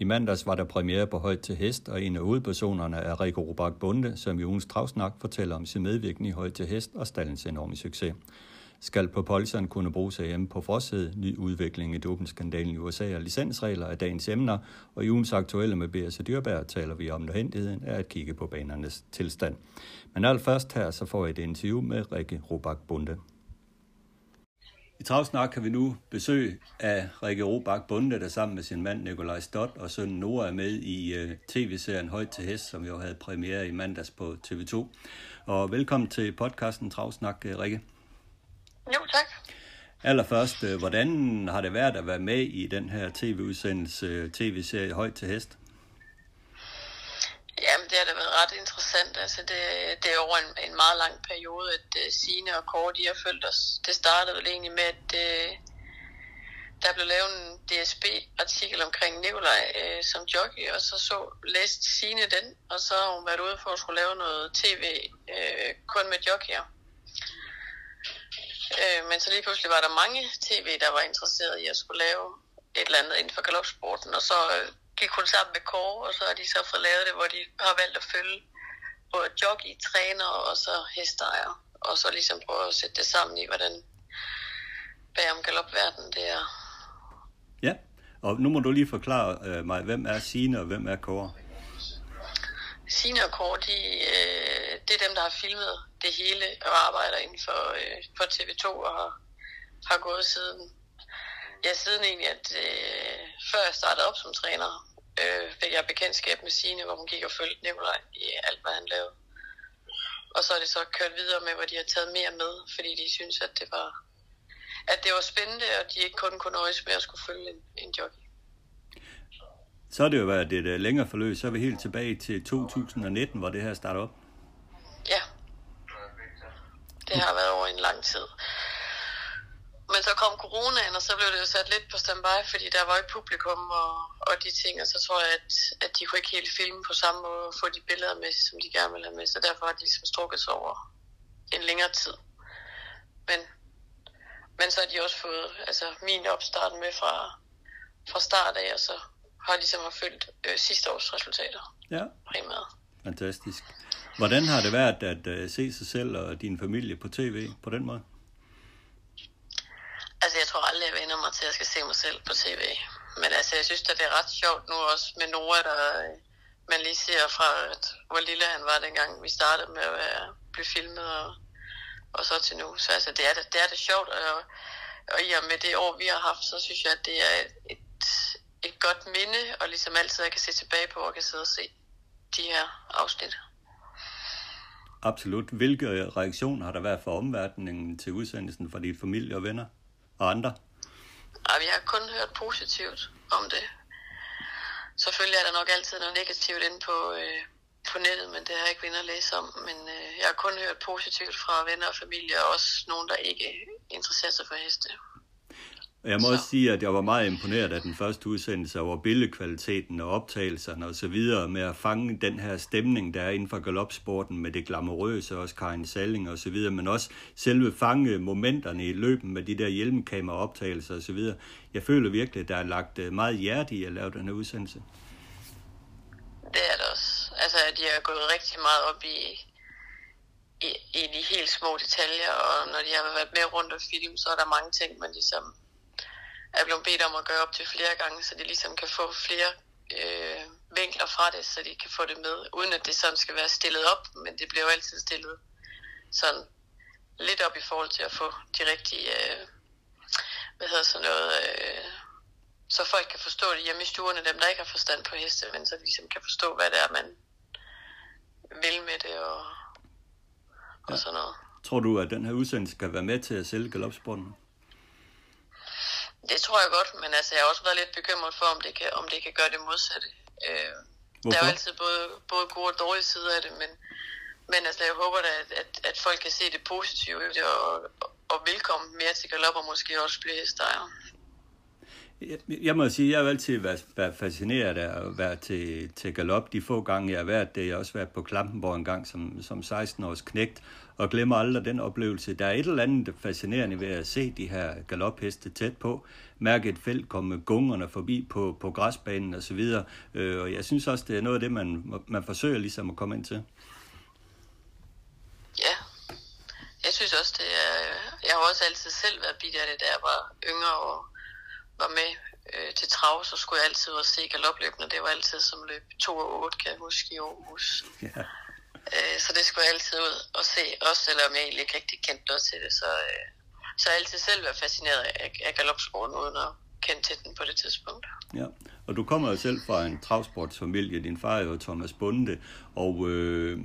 I mandags var der premiere på Højt til Hest, og en af hovedpersonerne er Rikke Robak Bunde, som i ugens Travsnak fortæller om sin medvirkning i Højt til Hest og stallens enorme succes. Skal på polseren kunne bruges hjemme på forsæde, ny udvikling i dopingskandalen i USA og licensregler er dagens emner, og i ugens aktuelle med B.S. Dyrbær taler vi om nødvendigheden af at kigge på banernes tilstand. Men allerførst her så får jeg et interview med Rikke Robak Bunde. I Travsnak kan vi nu besøg af Rikke Robak Bunde, der sammen med sin mand Nikolaj Stott og søn Nora er med i uh, tv-serien Højt til Hest, som jo havde premiere i mandags på TV2. Og velkommen til podcasten Travsnak, Rikke. Jo, tak. Allerførst, uh, hvordan har det været at være med i den her tv-udsendelse, uh, tv-serie Højt til Hest? Jamen, det har da været ret interessant. Altså, det, det er over en, en meget lang periode, at uh, Signe og Kåre, de har følt os. Det startede vel egentlig med, at uh, der blev lavet en DSB-artikel omkring Nikolaj uh, som jockey, og så, så læste Signe den, og så har hun været ude for at skulle lave noget tv uh, kun med jockeyer. Uh, men så lige pludselig var der mange tv, der var interesseret i at skulle lave et eller andet inden for galopsporten, og så uh, gik hun sammen med Kåre, og så har de så fået lavet det, hvor de har valgt at følge både jockey, træner og så hestejer. Og så ligesom prøve at sætte det sammen i, hvordan bagom galopverdenen det er. Ja, og nu må du lige forklare øh, mig, hvem er Signe og hvem er Kåre? Signe og Kåre, de, øh, det er dem, der har filmet det hele og arbejder inden for, øh, for TV2 og har, har gået siden Ja, siden egentlig, at øh, før jeg startede op som træner, øh, fik jeg bekendtskab med Signe, hvor hun gik og følte Nikolaj i alt, hvad han lavede. Og så er det så kørt videre med, hvor de har taget mere med, fordi de synes, at det var, at det var spændende, og de ikke kun kunne nøjes med at skulle følge en, en jockey. Så har det jo været et uh, længere forløb, så er vi helt tilbage til 2019, hvor det her startede op. Ja, det har været over en lang tid. Men så kom coronaen, og så blev det jo sat lidt på standby, fordi der var ikke publikum og, og de ting, og så tror jeg, at, at de kunne ikke helt filme på samme måde og få de billeder med, som de gerne ville have med, så derfor har de ligesom strukket sig over en længere tid. Men, men så har de også fået altså, min opstart med fra, fra start af, og så har de ligesom har følt øh, sidste års resultater. Ja. Primært. Fantastisk. Hvordan har det været at uh, se sig selv og din familie på tv på den måde? Altså, jeg tror aldrig, jeg vender mig til, at jeg skal se mig selv på tv. Men altså, jeg synes, at det er ret sjovt nu også med Nora, der øh, man lige ser fra, at, hvor lille han var dengang, vi startede med at være, blive filmet, og, og så til nu. Så altså, det er det, det, er det sjovt, og, og i og med det år, vi har haft, så synes jeg, at det er et, et, godt minde, og ligesom altid, jeg kan se tilbage på, og kan sidde og se de her afsnit. Absolut. Hvilke reaktioner har der været fra omverdenen til udsendelsen fra dit familie og venner? Og andre? Jamen, jeg har kun hørt positivt om det. Selvfølgelig er der nok altid noget negativt inde på, øh, på nettet, men det har jeg ikke venner at læse om. Men øh, jeg har kun hørt positivt fra venner og familie, og også nogen, der ikke interesserer sig for heste. Jeg må så. også sige, at jeg var meget imponeret af den første udsendelse over billedkvaliteten og optagelserne og så videre med at fange den her stemning, der er inden for galopsporten med det glamourøse, også Karin Salling og så videre, men også selve fange momenterne i løben med de der hjelmkamera optagelser og så videre. Jeg føler virkelig, at der er lagt øh, meget hjerte i at lave den her udsendelse. Det er det også. Altså, de har gået rigtig meget op i, i, i de helt små detaljer, og når de har været med rundt og film, så er der mange ting, man ligesom er blevet bedt om at gøre op til flere gange, så de ligesom kan få flere øh, vinkler fra det, så de kan få det med, uden at det sådan skal være stillet op, men det bliver jo altid stillet sådan lidt op i forhold til at få de rigtige, øh, hvad hedder sådan noget, øh, så folk kan forstå det hjemme i stuerne, dem der ikke har forstand på heste, men så de ligesom kan forstå, hvad det er, man vil med det og, og ja. sådan noget. Tror du, at den her udsendelse kan være med til at sælge galopsporten? Det tror jeg godt, men altså, jeg har også været lidt bekymret for, om det kan, om det kan gøre det modsatte. Øh, der er jo altid både, både gode og dårlige sider af det, men, men altså, jeg håber da, at, at, at folk kan se det positive i det, og, og velkommen mere til galop, og måske også blive hestejere. Jeg må sige, jeg har altid været, været fascineret af at være til, til galop. De få gange, jeg har været det, jeg har også været på Klampenborg en gang som, som 16-års knægt, og glemmer aldrig den oplevelse. Der er et eller andet fascinerende ved at se de her galopheste tæt på, mærke et felt komme gungerne forbi på, på græsbanen osv., og, øh, og jeg synes også, det er noget af det, man, man forsøger ligesom at komme ind til. Ja, jeg synes også, det er... Jeg har også altid selv været bidt af det, da jeg var yngre og var med øh, til trav, så skulle jeg altid også se galopløbene. Det var altid som løb 2 og 8, kan jeg huske, i Aarhus. Ja. Øh, så det skulle jeg altid ud og se, også selvom jeg egentlig ikke rigtig kendte noget til det. Så, øh, så jeg altid selv været fascineret af, af galopsporen, uden at kende til den på det tidspunkt. Ja, og du kommer jo selv fra en travsportsfamilie. Din far er jo Thomas Bunde, og øh,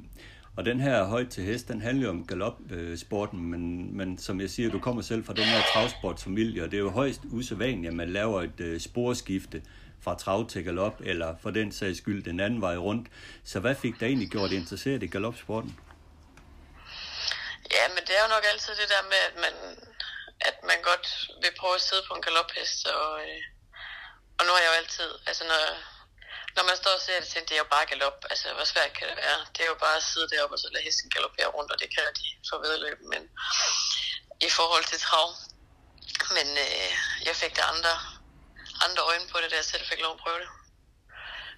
og den her højt til hest, den handler jo om galopsporten, men, men som jeg siger, du kommer selv fra den her travsportsfamilie, og det er jo højst usædvanligt, at man laver et øh, sporskifte fra trav til galop, eller for den sags skyld den anden vej rundt. Så hvad fik dig egentlig gjort interesseret i galopsporten? Ja, men det er jo nok altid det der med, at man, at man godt vil prøve at sidde på en galophest, og, øh, og nu har jeg jo altid, altså når, når man står og ser det, tænker det er jo bare galop. Altså, hvor svært kan det være? Det er jo bare at sidde deroppe og så lade hesten galoppere rundt, og det kan de få vedløb. Men i forhold til trav. Men øh, jeg fik det andre, andre øjne på det, da jeg selv fik lov at prøve det.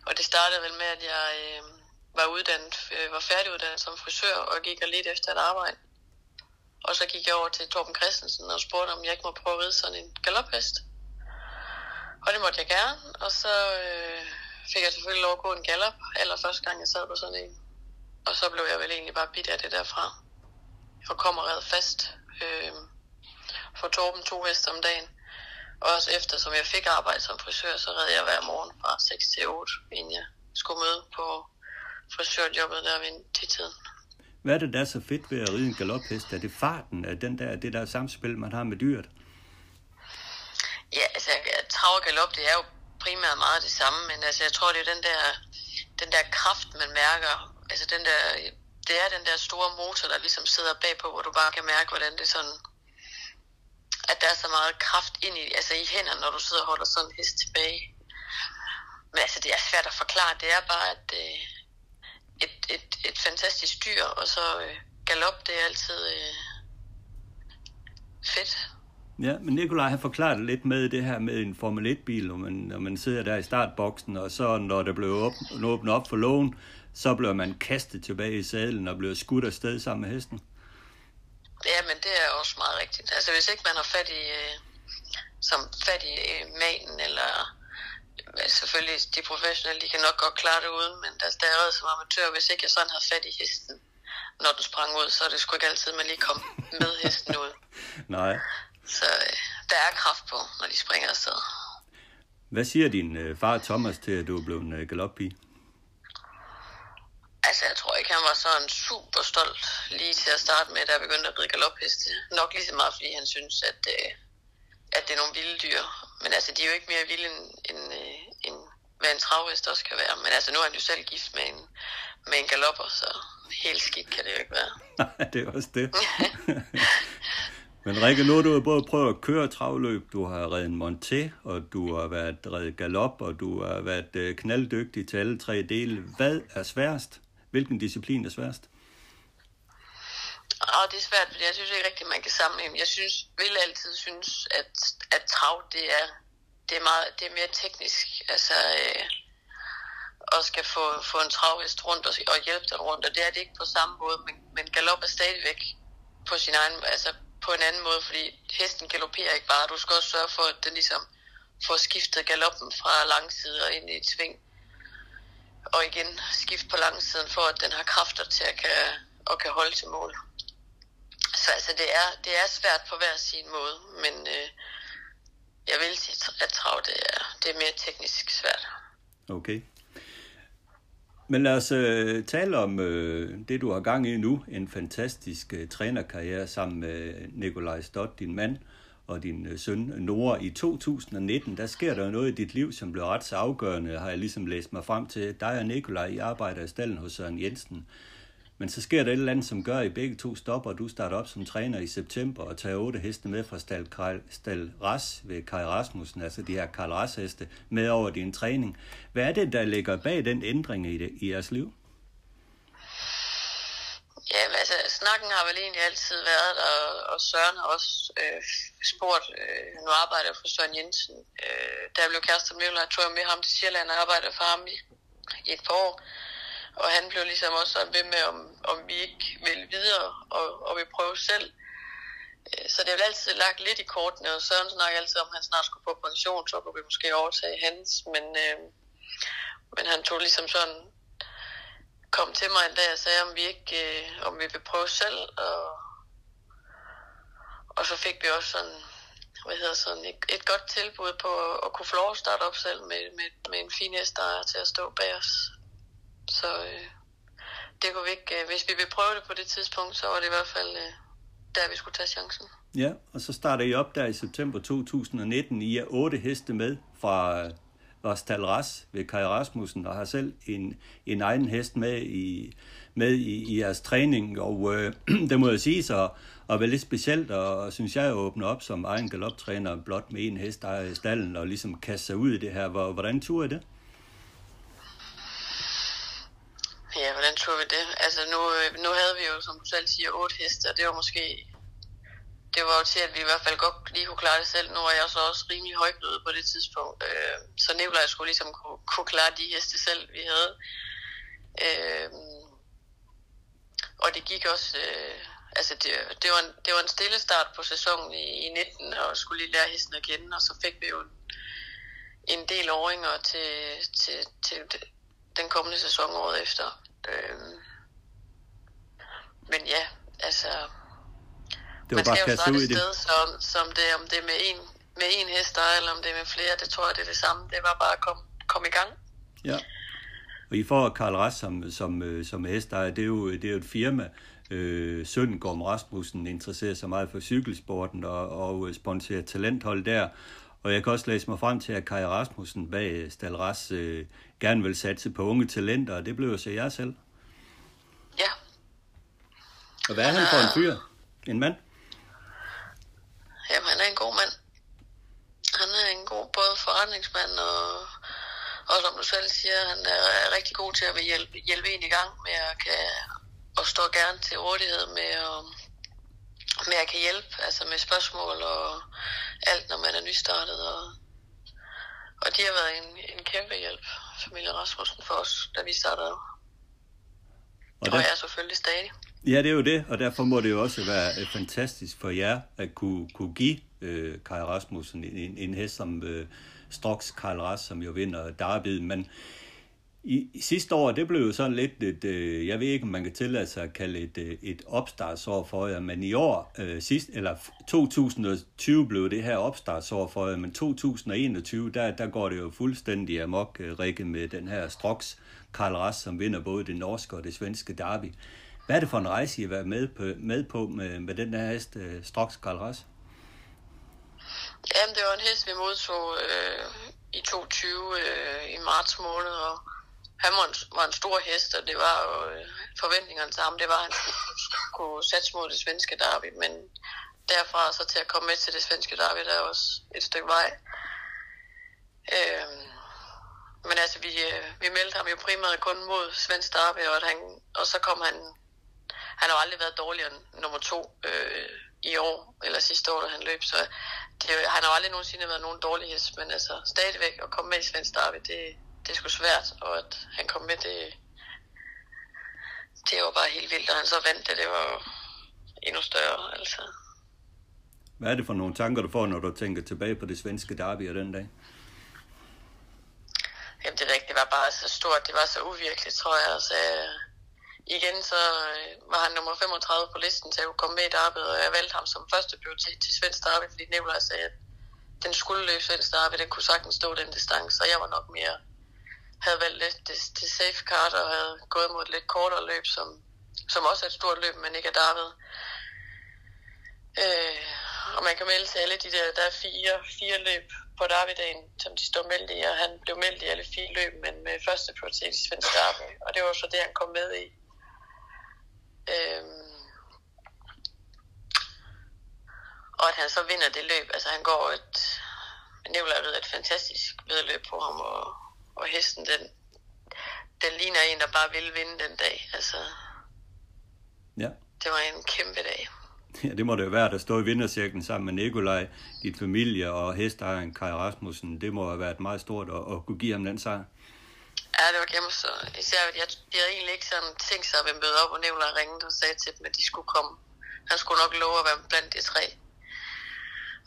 Og det startede vel med, at jeg øh, var uddannet, øh, var færdiguddannet som frisør, og gik og lidt efter et arbejde. Og så gik jeg over til Torben Christensen og spurgte, om jeg ikke må prøve at ride sådan en galophest. Og det måtte jeg gerne, og så øh, fik jeg selvfølgelig lov at gå en gallop, eller første gang jeg sad på sådan en. Og så blev jeg vel egentlig bare bidt af det derfra. Og kom og red fast øh, for Torben to heste om dagen. Og også efter, som jeg fik arbejde som frisør, så red jeg hver morgen fra 6 til 8, inden jeg skulle møde på frisørjobbet der ved tiden. Hvad er det, der er så fedt ved at ride en galophest? Er det farten af den der, det der samspil, man har med dyret? Ja, altså trav og galop, det er jo primært meget det samme, men altså, jeg tror, det er den der, den der kraft, man mærker. Altså, den der, det er den der store motor, der ligesom sidder bagpå, hvor du bare kan mærke, hvordan det sådan, at der er så meget kraft ind i, altså i hænderne, når du sidder og holder sådan en hest tilbage. Men altså, det er svært at forklare. Det er bare et, øh, et, et, et fantastisk dyr, og så øh, galop, det er altid øh, fedt. Ja, men Nikolaj har forklaret lidt med det her med en Formel 1-bil, når man, når man sidder der i startboksen, og så når der blev op, åbnet op for lågen, så bliver man kastet tilbage i sadlen og bliver skudt afsted sammen med hesten. Ja, men det er også meget rigtigt. Altså hvis ikke man har fat i, øh, som fat i øh, manen, eller selvfølgelig de professionelle, de kan nok godt klare det uden, men der, der er som amatør, hvis ikke jeg sådan har fat i hesten, når den sprang ud, så er det sgu ikke altid, man lige kom med hesten ud. Nej. Så øh, der er kraft på, når de springer afsted. Hvad siger din øh, far Thomas til, at du er blevet en øh, galoppige? Altså, jeg tror ikke, sådan super stolt lige til at starte med, da jeg begyndte at ride galopheste. Nok lige så meget, fordi han synes, at, øh, at det er nogle vilde dyr. Men altså, de er jo ikke mere vilde, end, end, øh, end hvad en travhest også kan være. Men altså, nu er han jo selv gift med en, med en galopper, så helt skidt kan det jo ikke være. Nej, det er også det. Men Rikke, nu har du både prøvet at køre travløb, du har reddet en monté, og du har været reddet galop, og du har været øh, knalddygtig til alle tre dele. Hvad er sværest? Hvilken disciplin er sværest? Og det er svært, fordi jeg synes ikke rigtigt, man kan sammenligne. Jeg synes, vil altid synes, at, at trav, det er, det er, meget, det er mere teknisk. Altså, øh, og skal få, få en travhest rundt og, og hjælpe den rundt, og det er det ikke på samme måde, men, men galop er stadigvæk på sin egen, altså på en anden måde, fordi hesten galopperer ikke bare. Du skal også sørge for, at den ligesom får skiftet galoppen fra langside og ind i et sving. Og igen skift på langsiden, for at den har kræfter til at kan, og kan holde til mål. Så altså, det er, det er svært på hver sin måde, men øh, jeg vil sige, at trav det er, det er mere teknisk svært. Okay. Men lad os øh, tale om øh, det, du har gang i nu. En fantastisk øh, trænerkarriere sammen med øh, Nikolaj Stott, din mand og din øh, søn Nora i 2019, der sker der noget i dit liv, som blev ret så afgørende, har jeg ligesom læst mig frem til. Dig og Nikolaj, I arbejder i stallen hos Søren Jensen. Men så sker der et eller andet, som gør, at I begge to stopper, og du starter op som træner i september og tager otte heste med fra Stal, Stal Ras ved Kai Rasmussen, altså de her Karl Ras heste, med over din træning. Hvad er det, der ligger bag den ændring i, det, i jeres liv? Ja, altså snakken har vel egentlig altid været der, og Søren har også øh, spurgt, øh, nu arbejder for Søren Jensen. Øh, der blev kærester med Nicolaj, tog jeg med ham til Sjælland og arbejdede for ham i, i et par år. Og han blev ligesom også ved med, om, om vi ikke vil videre og, og vi prøve selv. Øh, så det er vel altid lagt lidt i kortene, og Søren snakker altid om, at han snart skulle på pension, så kunne vi måske overtage hans. Men, øh, men han tog ligesom sådan kom til mig en dag og sagde, om vi ikke øh, om vi vil prøve selv. Og, og så fik vi også sådan, hvad hedder sådan, et, et godt tilbud på at, at kunne få lov at starte op selv med, med, med en fin hestejer til at stå bag os. Så øh, det kunne vi ikke, øh, hvis vi vil prøve det på det tidspunkt, så var det i hvert fald øh, der, vi skulle tage chancen. Ja, og så starter I op der i september 2019. I er otte heste med fra Lars Talras ved Kai Rasmussen, og har selv en, en egen hest med i, med i, i jeres træning, og øh, det må jeg sige så, og være lidt specielt, og synes jeg at åbne op som egen galoptræner blot med en hest, der er i stallen, og ligesom kaste sig ud i det her. Hvordan turde I det? Ja, hvordan tror vi det? Altså nu, øh, nu havde vi jo, som du selv siger, otte heste, og det var måske det var jo til, at vi i hvert fald godt lige kunne klare det selv. Nu er jeg så også rimelig højblød på det tidspunkt. Øh, så Nikolaj skulle ligesom kunne, kunne klare de heste selv, vi havde. Øh, og det gik også... Øh, altså det, det, var en, det var en stille start på sæsonen i, i 19, og skulle lige lære hesten at kende, og så fik vi jo en del åringer til, til, til den kommende sæson året efter. Øh, men ja, altså det var bare at ud i det. Sted, som, som det, om det er med en, med en hest eller om det er med flere, det tror jeg, det er det samme. Det var bare at komme, komme i gang. Ja. Og I får Karl Ras som, som, øh, som hestejer, det er jo, det er jo et firma. Øh, Sønnen Gorm Rasmussen interesserer sig meget for cykelsporten og, og sponsorerer talenthold der. Og jeg kan også læse mig frem til, at Kai Rasmussen bag Stal Ras øh, gerne vil satse på unge talenter, og det blev jo så jeg selv. Ja. Og hvad er han for en fyr? En mand? Er en god mand. Han er en god både forretningsmand og, og som du selv siger, han er rigtig god til at hjælpe, hjælpe en i gang med at kan, og stå gerne til rådighed med at, med at kan hjælpe, altså med spørgsmål og alt, når man er nystartet. Og, og de har været en, en kæmpe hjælp, familie Rasmussen, for os, da vi startede. Og, og jeg er selvfølgelig stadig. Ja, det er jo det, og derfor må det jo også være øh, fantastisk for jer at kunne, kunne give øh, Kai Rasmussen en, en hest som øh, Strox Karl Ras, som jo vinder Derby, men i, i sidste år, det blev jo sådan lidt et, øh, jeg ved ikke, om man kan tillade sig at kalde et, øh, et opstartsår for jer, men i år, øh, sidst, eller 2020 blev det her opstartsår for jer, men 2021, der, der går det jo fuldstændig amok, øh, Rikke, med den her Strox Karl Ras, som vinder både det norske og det svenske derby. Hvad er det for en rejse, I har været med på med, på med, med den der hest, øh, Strox Karl Ras? Jamen, det var en hest, vi modtog øh, i 2020 øh, i marts måned, og han var en, var en stor hest, og det var jo øh, forventningerne til ham, det var, at han skulle kunne satse mod det svenske derby, men derfra så til at komme med til det svenske derby, der er også et stykke vej. Øh, men altså, vi, øh, vi meldte ham jo primært kun mod svensk derby, og, at han, og så kom han han har jo aldrig været dårligere end nummer to øh, i år, eller sidste år, da han løb, så det, han har jo aldrig nogensinde været nogen dårlig hest, men altså stadigvæk at komme med i Svend Darby, det, det er sgu svært, og at han kom med, det, det var bare helt vildt, og han så vandt det, det var jo endnu større, altså. Hvad er det for nogle tanker, du får, når du tænker tilbage på det svenske derby af den dag? Jamen, det, det var bare så stort, det var så uvirkeligt, tror jeg. Altså, igen så øh, var han nummer 35 på listen til at komme med i derby, og jeg valgte ham som første prioritet til svensk derby, fordi Nikolaj sagde, at den skulle løbe svensk derby, den kunne sagtens stå den distance, og jeg var nok mere, havde valgt lidt det, det safe card, og havde gået mod et lidt kortere løb, som, som også er et stort løb, men ikke er derby. Øh, og man kan melde til alle de der, der er fire, fire løb på Derby-dagen, som de står meldt i, og han blev meldt i alle fire løb, men med første prioritet i Svensk Derby, og det var så det, han kom med i. Øhm, og at han så vinder det løb, altså han går et, Nicolai ved et fantastisk vedløb på ham, og, og hesten, den, den ligner en, der bare vil vinde den dag, altså. Ja. Det var en kæmpe dag. Ja, det må det jo være, at stå i vintercirklen sammen med Nikolaj, dit familie og hestejeren Kai Rasmussen. Det må have været meget stort at, at kunne give ham den sejr. Ja, det var kæmpe så. Især, at jeg, de havde egentlig ikke sådan tænkt sig, at hvem bød op, og Nikolaj ringede og sagde til dem, at de skulle komme. Han skulle nok love at være blandt de tre.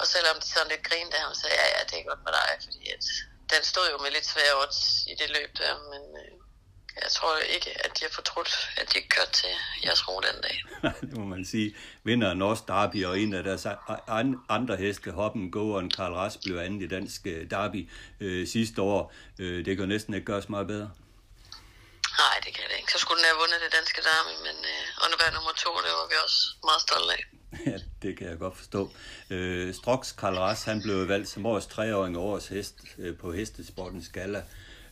Og selvom de sådan lidt grinede af ham, sagde jeg, ja, ja, det er godt med dig, fordi at den stod jo med lidt svære odds i det løb der, men øh, jeg tror ikke, at de har fortrudt, at de ikke kørte til jeres ro den dag. det må man sige. Vinder Norsk Derby og en af deres andre heste, Hoppen, Gåeren, Karl Ras, blev andet i dansk øh, derby øh, sidste år. Øh, det kan næsten ikke gøres meget bedre. Nej, det kan det ikke. Så skulle den have vundet det danske derby, men øh, være nummer to, det var vi også meget stolte af. Ja, det kan jeg godt forstå. Øh, Strox Karl Ras, han blev valgt som årets treåring årets hest øh, på Hestesportens Gala.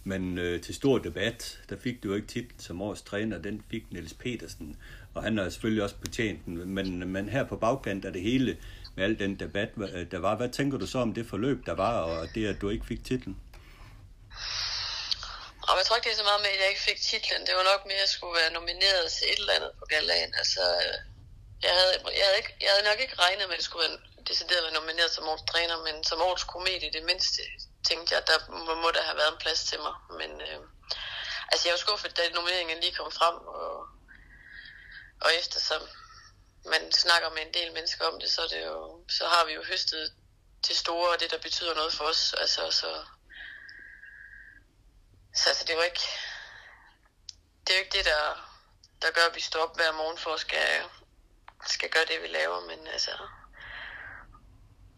Men øh, til stor debat, der fik du jo ikke titlen som årets træner, den fik Niels Petersen, og han har selvfølgelig også betjent den. Men, men her på bagkant af det hele, med al den debat, øh, der var, hvad tænker du så om det forløb, der var, og det, at du ikke fik titlen? Og jeg tror ikke, det er så meget med, at jeg ikke fik titlen. Det var nok mere, at jeg skulle være nomineret til et eller andet på galaen. Altså, øh, jeg havde, jeg havde, ikke, jeg havde nok ikke regnet med, at jeg skulle være decideret være nomineret som årets træner, men som årets komedie, det mindste, tænkte jeg, der må, må der have været en plads til mig. Men øh, altså, jeg var skuffet, da nomineringen lige kom frem, og, og eftersom man snakker med en del mennesker om det, så, er det jo, så har vi jo høstet det store, og det, der betyder noget for os. Altså, så, så altså, det er jo ikke, det er jo ikke det, der, der gør, at vi står op hver morgen for at skal, skal gøre det, vi laver, men altså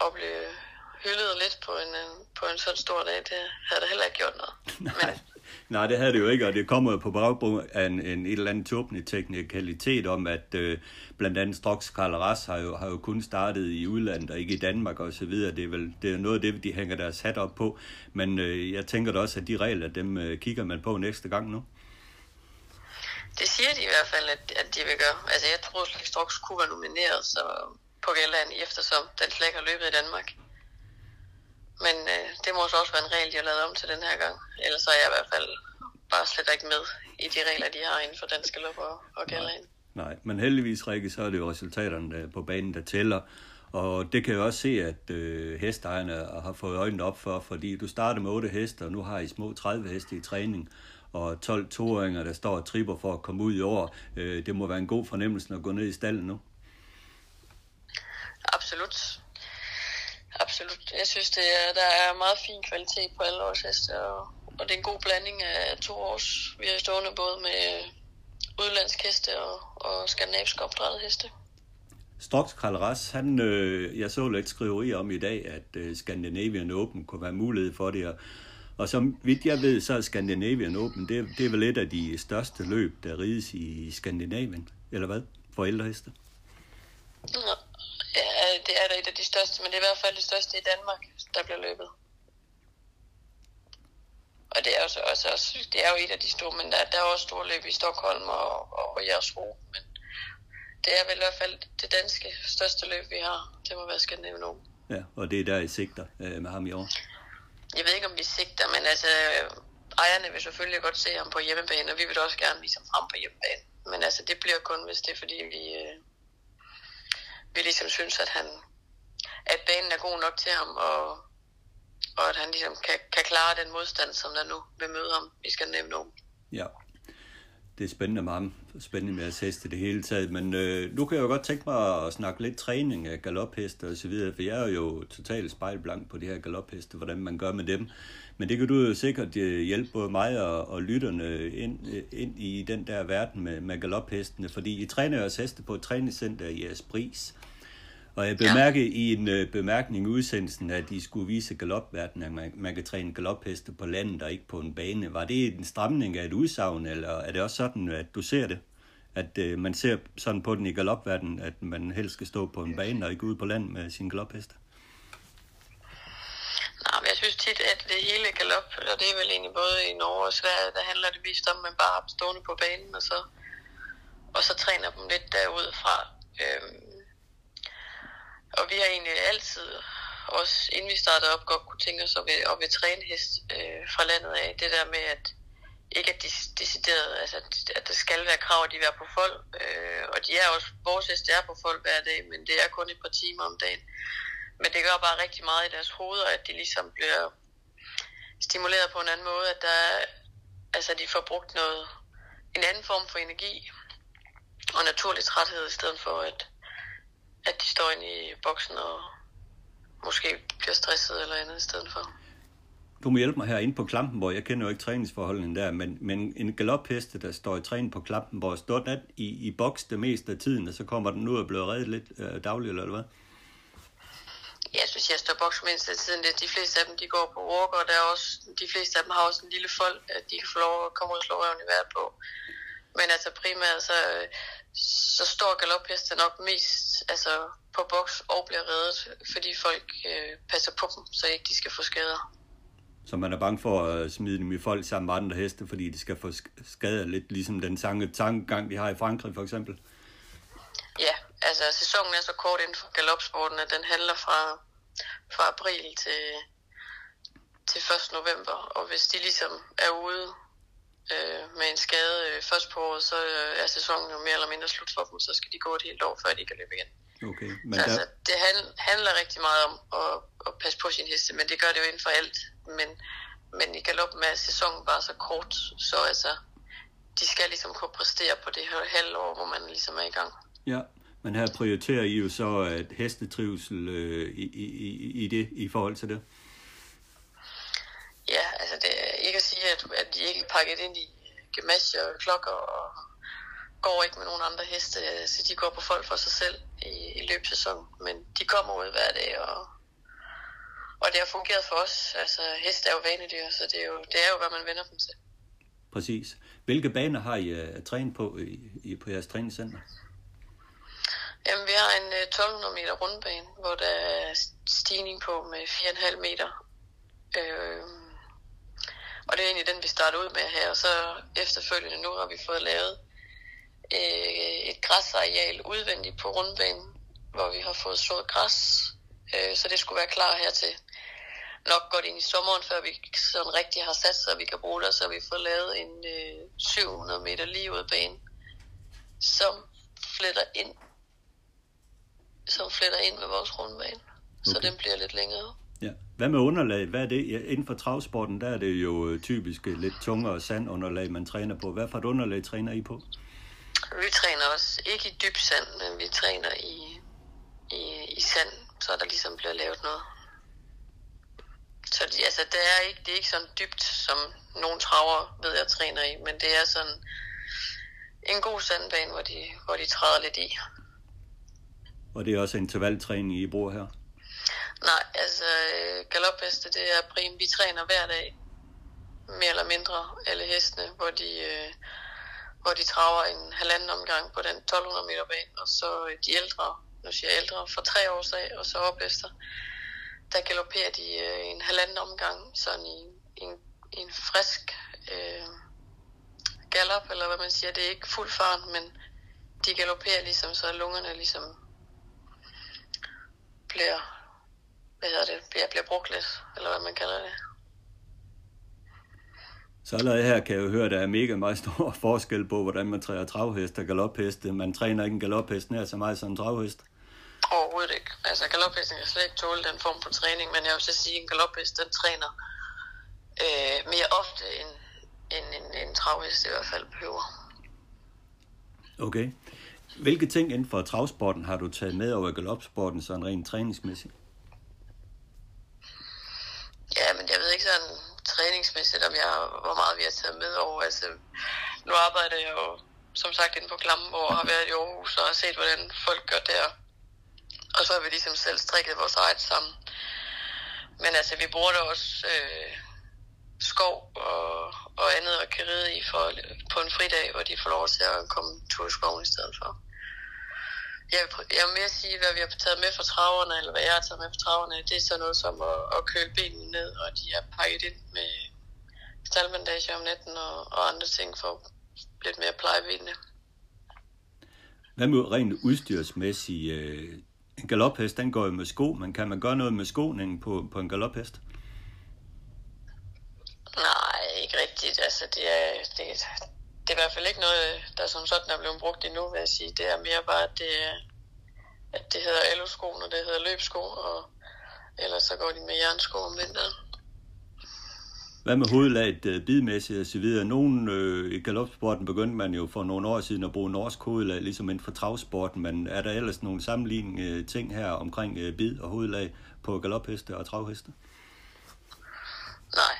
opleve hyldet lidt på en, på en sådan stor dag, det havde det heller ikke gjort noget. Nej. Men, Nej, det havde det jo ikke, og det kommer på baggrund af en, en et eller andet tåbende teknikalitet om, at øh, blandt andet Strox Karl Ras har jo, har jo kun startet i udlandet og ikke i Danmark og så videre. Det er vel det er noget af det, de hænger deres hat op på. Men øh, jeg tænker da også, at de regler, dem øh, kigger man på næste gang nu. Det siger de i hvert fald, at, at de vil gøre. Altså jeg tror at Strox kunne være nomineret så på Gælland, eftersom den slet ikke har løbet i Danmark. Men øh, det må også være en regel, de har lavet om til den her gang. Ellers er jeg i hvert fald bare slet ikke med i de regler, de har inden for danske løb og, og gælder Nej, men heldigvis, Rikke, så er det jo resultaterne på banen, der tæller. Og det kan jeg også se, at øh, hestejerne har fået øjnene op for, fordi du starter med 8 heste, og nu har I små 30 heste i træning, og 12 toåringer, der står og tripper for at komme ud i år. Øh, det må være en god fornemmelse at gå ned i stallen nu. Absolut absolut. Jeg synes, det er, der er meget fin kvalitet på alle vores heste, og, og det er en god blanding af to års. Vi har stående både med udlandsk heste og, og skandinavisk opdrettet heste. Stroks Ras, han, øh, jeg så lidt skriveri om i dag, at øh, Scandinavian Open kunne være mulighed for det, og, og som vidt jeg ved, så er Scandinavian Open, det, det er vel et af de største løb, der rides i Skandinavien, eller hvad, for ældre heste? Ja, Ja, det er da et af de største, men det er i hvert fald det største i Danmark, der bliver løbet. Og det er, også, også, også, det er jo et af de store, men der, der er også store løb i Stockholm og, og Jersro. Men det er vel i hvert fald det danske største løb, vi har. Det må være Skandinavien Ja, og det er der, I sigter øh, med ham i år? Jeg ved ikke, om vi sigter, men altså, ejerne vil selvfølgelig godt se ham på hjemmebane, og vi vil også gerne vise ham frem på hjemmebane. Men altså, det bliver kun, hvis det er, fordi vi, øh, vi ligesom synes, at, han, at banen er god nok til ham, og, og at han ligesom kan, kan klare den modstand, som der nu vil møde ham i Skandinavien. Ja, det er spændende med ham. Spændende med at teste det hele taget. Men øh, nu kan jeg jo godt tænke mig at snakke lidt træning af galopheste og så videre, for jeg er jo totalt spejlblank på de her galopheste, hvordan man gør med dem. Men det kan du jo sikkert øh, hjælpe både mig og, og lytterne ind, øh, ind i den der verden med, med galophestene, fordi I træner jeres heste på et træningscenter i Espris. Og jeg bemærkede ja. i en uh, bemærkning i udsendelsen, at de skulle vise galopverdenen, at man, man kan træne galopheste på landet og ikke på en bane. Var det en stramning af et udsagn, eller er det også sådan, at du ser det? at øh, man ser sådan på den i galopverdenen, at man helst skal stå på en bane og ikke ude på land med sin galopheste? Men jeg synes tit, at det hele galop, og det er vel egentlig både i Norge og Sverige, der handler det vist om, at man bare er stående på banen, og så, og så træner dem lidt derudfra. Øhm, og vi har egentlig altid, også inden vi startede op, godt kunne tænke os at vil, at vi træne hest øh, fra landet af. Det der med, at ikke at de decideret, altså at der skal være krav, at de er på folk, øh, og de er også, vores heste er på folk hver dag, men det er kun et par timer om dagen. Men det gør bare rigtig meget i deres hoveder, at de ligesom bliver stimuleret på en anden måde, at der, altså de får brugt noget, en anden form for energi og naturlig træthed, i stedet for at, at de står inde i boksen og måske bliver stresset eller andet i stedet for. Du må hjælpe mig her ind på Klampenborg. Jeg kender jo ikke træningsforholdene der, men, men en galopheste, der står i træning på Klampenborg, står den i, i boks det meste af tiden, og så kommer den ud og bliver reddet lidt øh, dagligt, eller hvad? Ja, hvis jeg står boks mindst af tiden, det, de fleste af dem, de går på walk, og der er også, de fleste af dem har også en lille fold, at de kan få lov at komme ud og slå røven i hvert på. Men altså primært, så, så står galopheste nok mest altså, på boks og bliver reddet, fordi folk øh, passer på dem, så ikke de skal få skader. Så man er bange for at smide dem i folk sammen med andre heste, fordi de skal få skader lidt, ligesom den tankegang, de har i Frankrig for eksempel? Ja, altså sæsonen er så kort inden for galopsporten, at den handler fra, fra april til, til 1. november. Og hvis de ligesom er ude øh, med en skade øh, først på året, så øh, er sæsonen jo mere eller mindre slut for dem, så skal de gå et helt år, før de kan løbe igen. Okay, men så, der... altså, det handler rigtig meget om at, at passe på sin heste, men det gør det jo inden for alt. Men, men i galoppen er sæsonen bare så kort, så altså, de skal ligesom kunne præstere på det her halvår, hvor man ligesom er i gang. Ja, men her prioriterer I jo så at hestetrivsel øh, i, i, i det, i forhold til det? Ja, altså det er ikke at sige, at, at de ikke er pakket ind i gemasje og klokker og går ikke med nogen andre heste, så de går på folk for sig selv i, i løbsæsonen, men de kommer ud hver dag, og, og det har fungeret for os. Altså heste er jo vanedyr, så det er jo, det er jo hvad man vender dem til. Præcis. Hvilke baner har I uh, trænet på i, i, på jeres træningscenter? Jamen, vi har en øh, 1200 meter rundbane, hvor der er stigning på med 4,5 meter. Øh, og det er egentlig den, vi starter ud med her. Og så efterfølgende nu har vi fået lavet øh, et græsareal udvendigt på rundbanen, hvor vi har fået slået græs. Øh, så det skulle være klar her til nok godt ind i sommeren, før vi sådan rigtig har sat så vi kan bruge det. Så vi får lavet en øh, 700 meter lige ud bane, som fletter ind som fletter ind med vores rundbane. Okay. Så den bliver lidt længere. Ja. Hvad med underlag? Hvad er det? Ja, inden for travsporten, der er det jo øh, typisk lidt tungere sandunderlag, man træner på. Hvad for et underlag træner I på? Vi træner også ikke i dyb sand, men vi træner i, i, i sand, så der ligesom bliver lavet noget. Så de, altså, det, er ikke, det er ikke sådan dybt, som nogle traver ved, jeg træner i, men det er sådan en god sandbane, hvor de, hvor de træder lidt i. Og det er også intervaltræning, I bruger her? Nej, altså øh, galopheste, det er prim. Vi træner hver dag, mere eller mindre, alle hestene, hvor de, øh, hvor de traver en halvanden omgang på den 1200 meter bane, og så øh, de ældre, nu siger jeg ældre, for tre år af, og så op efter, der galopperer de øh, en halvanden omgang, sådan i, i, en, i en frisk øh, galop, eller hvad man siger, det er ikke fuld fart, men de galopperer ligesom, så lungerne ligesom bliver, hvad hedder det, bliver, bliver brugt lidt, eller hvad man kalder det. Så allerede her kan jeg jo høre, at der er mega meget stor forskel på, hvordan man træner travhest og galopheste. Man træner ikke en galophest nær så meget som en travhest. Overhovedet ikke. Altså galophesten kan slet ikke tåle den form for træning, men jeg vil så sige, at en galophest, den træner øh, mere ofte end, end en, en travhest i hvert fald behøver. Okay. Hvilke ting inden for travsporten har du taget med over galopsporten, sådan rent træningsmæssigt? Ja, men jeg ved ikke sådan træningsmæssigt, om jeg, hvor meget vi har taget med over. Altså, nu arbejder jeg jo som sagt inde på Klammenborg og har været i Aarhus og har set, hvordan folk gør der. Og så har vi ligesom selv strikket vores eget sammen. Men altså, vi bruger da også øh, skov og, og andet og kan ride i for, på en fridag, hvor de får lov til at komme tur i skoven i stedet for. Jeg jeg vil mere sige, hvad vi har taget med fra traverne, eller hvad jeg har taget med fra traverne, det er sådan noget som at, at køle benene ned, og de er pakket ind med staldbandage om natten og, og andre ting for lidt mere plejebenene. Hvad med rent udstyrsmæssigt? Øh, en galophest, den går jo med sko, men kan man gøre noget med skoningen på, på en galophest? Nej, ikke rigtigt. Altså, det er, det, det er i hvert fald ikke noget, der som sådan er blevet brugt endnu, vil jeg sige. Det er mere bare, at det, at det hedder alusko, når det hedder løbsko, og ellers så går de med jernsko om vinteren. Hvad med hovedlaget øh, bidmæssigt og så videre? Nogen øh, i galopsporten begyndte man jo for nogle år siden at bruge norsk hovedlag, ligesom inden for travsporten, men er der ellers nogle sammenlignende øh, ting her omkring øh, bid og hovedlag på galopheste og travheste? Nej,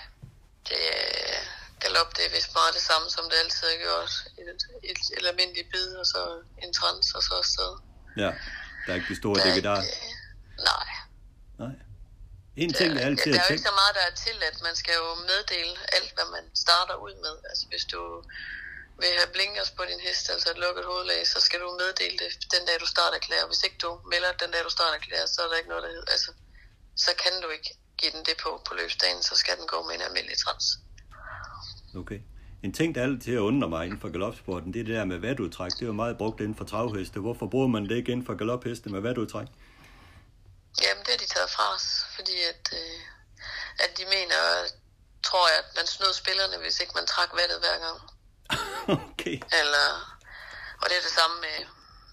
det er, galop det er det samme, som det altid har gjort. Et, et, et almindeligt bid, og så en trans, og så afsted. Ja, der er ikke de store Der er dividarer. ikke- Nej, Nej. En ting, jeg altid der er jo ikke så meget, der er tilladt. Man skal jo meddele alt, hvad man starter ud med. Altså hvis du vil have blinkers på din hest, altså et lukket hovedlag, så skal du meddele det den dag, du starter klæder. Hvis ikke du melder den dag, du starter klæder, så er der ikke noget, der hedder. Altså, så kan du ikke give den det på på løbsdagen, så skal den gå med en almindelig trans. Okay. En ting, der altid har undret mig inden for galopsporten, det er det der med vadudtræk. Det er jo meget brugt inden for travheste. Hvorfor bruger man det ikke inden for galopheste med vadudtræk? Jamen, det har de taget fra os, fordi at, øh, at de mener, tror jeg, at man snød spillerne, hvis ikke man trak vattet hver gang. okay. Eller, og det er det samme med,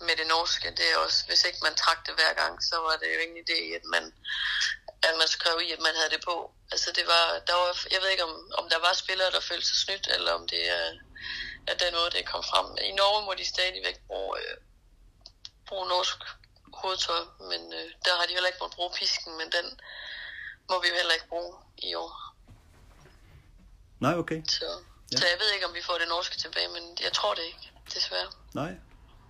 med det norske. Det er også, hvis ikke man trak det hver gang, så var det jo ingen idé, at man, at man skrev i, at man havde det på. Altså det var, der var, jeg ved ikke, om, om der var spillere, der følte sig snydt, eller om det er, at den måde, det kom frem. I Norge må de stadigvæk bruge, øh, bruge norsk hovedtøj, men øh, der har de heller ikke måttet bruge pisken, men den må vi jo heller ikke bruge i år. Nej, okay. Så, Ja. så jeg ved ikke, om vi får det norske tilbage, men jeg tror det ikke, desværre. Nej.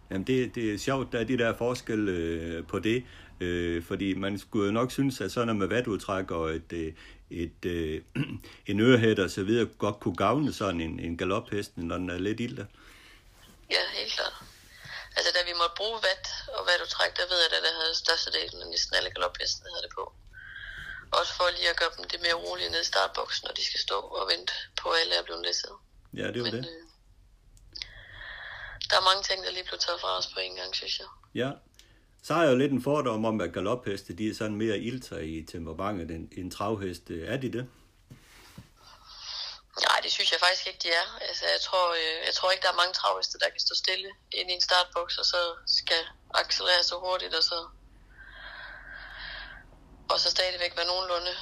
Jamen, det, det er sjovt, der er de der forskel øh, på det. Øh, fordi man skulle jo nok synes, at sådan med vatudtræk og et, øh, et, øh, en ørehæt og så videre godt kunne gavne sådan en, en galophest, når den er lidt ilde. Ja, helt klart. Altså, da vi måtte bruge vat og vatudtræk, der ved jeg, at der havde størstedelen af næsten alle galophesten havde det på. Også for lige at gøre dem det mere rolige nede i startboksen, når de skal stå og vente på, at alle er blevet læsset. Ja, det er jo Men det. øh, der er mange ting, der lige blev taget fra os på en gang, synes jeg. Ja. Så har jeg jo lidt en fordom om, at galopheste, de er sådan mere ilter i temperamentet end, end travheste. Er de det? Nej, det synes jeg faktisk ikke, de er. Altså, jeg tror, øh, jeg tror ikke, der er mange travheste, der kan stå stille inde i en startboks, og så skal accelerere så hurtigt, og så, og så stadigvæk være nogenlunde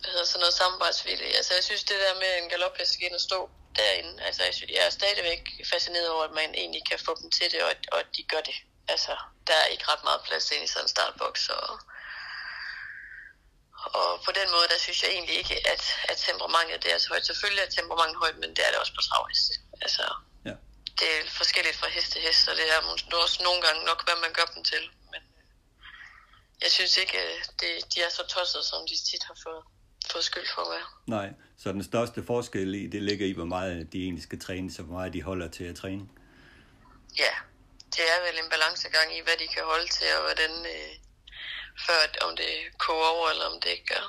hvad hedder sådan noget samarbejdsvillig. Altså, jeg synes, det der med en galophest skal ind og stå derinde, altså, jeg, synes, jeg er stadigvæk fascineret over, at man egentlig kan få dem til det, og, og at de gør det. Altså, der er ikke ret meget plads ind i sådan en startboks, og, og på den måde, der synes jeg egentlig ikke, at, at temperamentet det er så højt. Selvfølgelig er temperamentet højt, men det er det også på travheste. Altså, Ja. det er forskelligt fra hest til hest, og det er måske også nogle gange nok, hvad man gør dem til. Men jeg synes ikke, øh, det, de er så tossede, som de tit har fået, fået skyld for at være. Nej. Så den største forskel i, det ligger i, hvor meget de egentlig skal træne, så hvor meget de holder til at træne. Ja, det er vel en balancegang i, hvad de kan holde til, og hvordan, øh, før om det koger over, eller om det ikke gør.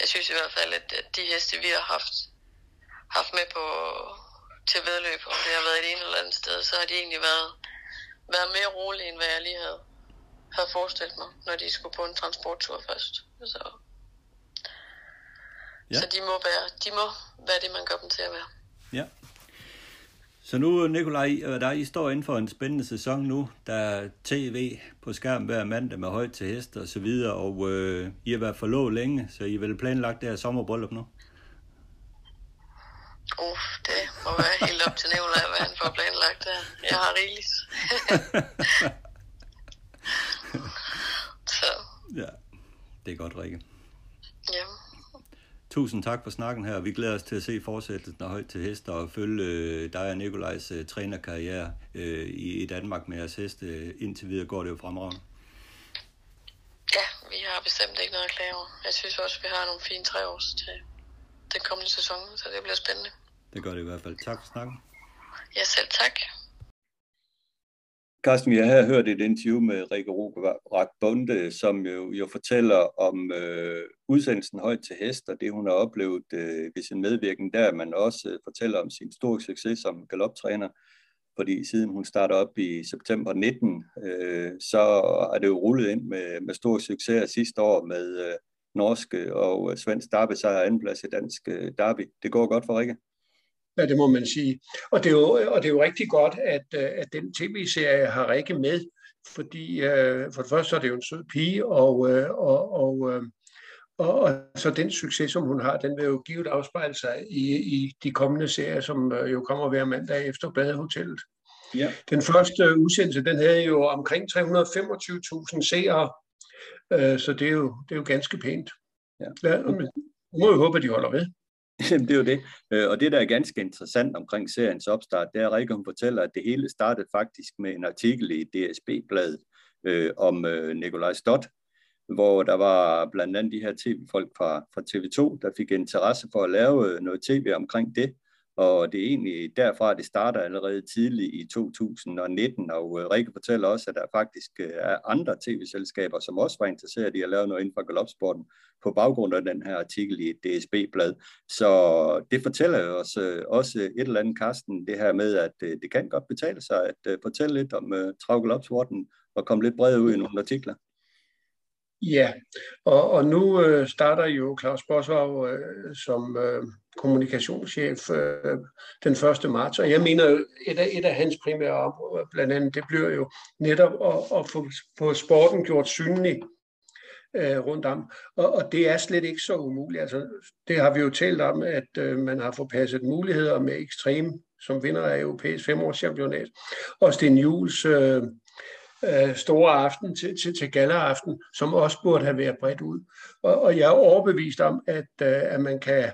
Jeg synes i hvert fald, at, at de heste, vi har haft, haft med på til vedløb, om det har været et ene eller andet sted, så har de egentlig været, været mere rolige, end hvad jeg lige havde, havde forestillet mig, når de skulle på en transporttur først. Så, ja. så de må, være, de må være det, man gør dem til at være. Ja. Så nu, Nikolaj, der I står inden for en spændende sæson nu. Der er tv på skærmen hver mandag med højt til hest og så videre, og øh, I har været forlovet længe, så I vil planlagt det her sommerbryllup nu. Uff, det må være helt op til Nicolaj, hvad han får planlagt der. Jeg har rigeligt. så, Ja, det er godt, Rikke. ja. Tusind tak for snakken her. Vi glæder os til at se fortsættelsen af højt til hest og følge øh, dig og Nikolajs øh, trænerkarriere øh, i, i Danmark med jeres heste. Øh, Indtil videre går det jo fremragende. ja, vi har bestemt ikke noget at klage over. Jeg synes også, vi har nogle fine tre års til, den kommende sæson, så det bliver spændende. Det gør det i hvert fald. Tak for snakken. Ja, selv tak. Carsten, jeg har her hørt et interview med Rikke Rak Bonde, som jo, jo fortæller om øh, udsendelsen Højt til Hest, og det hun har oplevet øh, ved sin medvirken der, men også øh, fortæller om sin store succes som galoptræner, fordi siden hun startede op i september 19, øh, så er det jo rullet ind med, med stor succes sidste år med øh, norske og øh, svensk derby sejr andenplads i dansk øh, derby. Det går godt for Rikke. Ja, det må man sige. Og det er jo, og det er jo rigtig godt, at, øh, at den tv-serie har Rikke med, fordi øh, for det første så er det jo en sød pige, og, øh, og, og, øh, og, og så den succes, som hun har, den vil jo givet afspejle sig i, i de kommende serier, som øh, jo kommer hver mandag efter Badehotellet. Ja. Den første udsendelse, den havde jo omkring 325.000 seere, øh, så det er, jo, det er jo ganske pænt. Ja. Ja, men, må jo håbe, at de holder ved. Jamen, det er jo det. Øh, og det, der er ganske interessant omkring seriens opstart, det er, at Rikke hun fortæller, at det hele startede faktisk med en artikel i DSB-bladet øh, om øh, Nikolaj Stott, hvor der var blandt andet de her tv-folk fra, fra TV2, der fik interesse for at lave øh, noget tv omkring det. Og det er egentlig derfra, det starter allerede tidligt i 2019, og øh, Rikke fortæller også, at der faktisk øh, er andre tv-selskaber, som også var interesseret i at lave noget inden for galopsporten, på baggrund af den her artikel i DSB-blad. Så det fortæller jo os øh, også et eller andet, Karsten, det her med, at det kan godt betale sig at fortælle lidt om uh, travgalopsporten og komme lidt bredere ud i nogle artikler. Ja, og, og nu øh, starter jo Claus Bosvag øh, som øh, kommunikationschef øh, den 1. marts, og jeg mener jo, et af, et af hans primære områder, øh, blandt andet, det bliver jo netop at, at få, få sporten gjort synlig øh, rundt om, og, og det er slet ikke så umuligt. Altså, det har vi jo talt om, at øh, man har forpasset muligheder med ekstrem som vinder af europæisk femårschampionat, og Sten Jules øh, øh, store aften til, til, til galleraften, som også burde have været bredt ud. Og, og jeg er overbevist om, at, øh, at man, kan,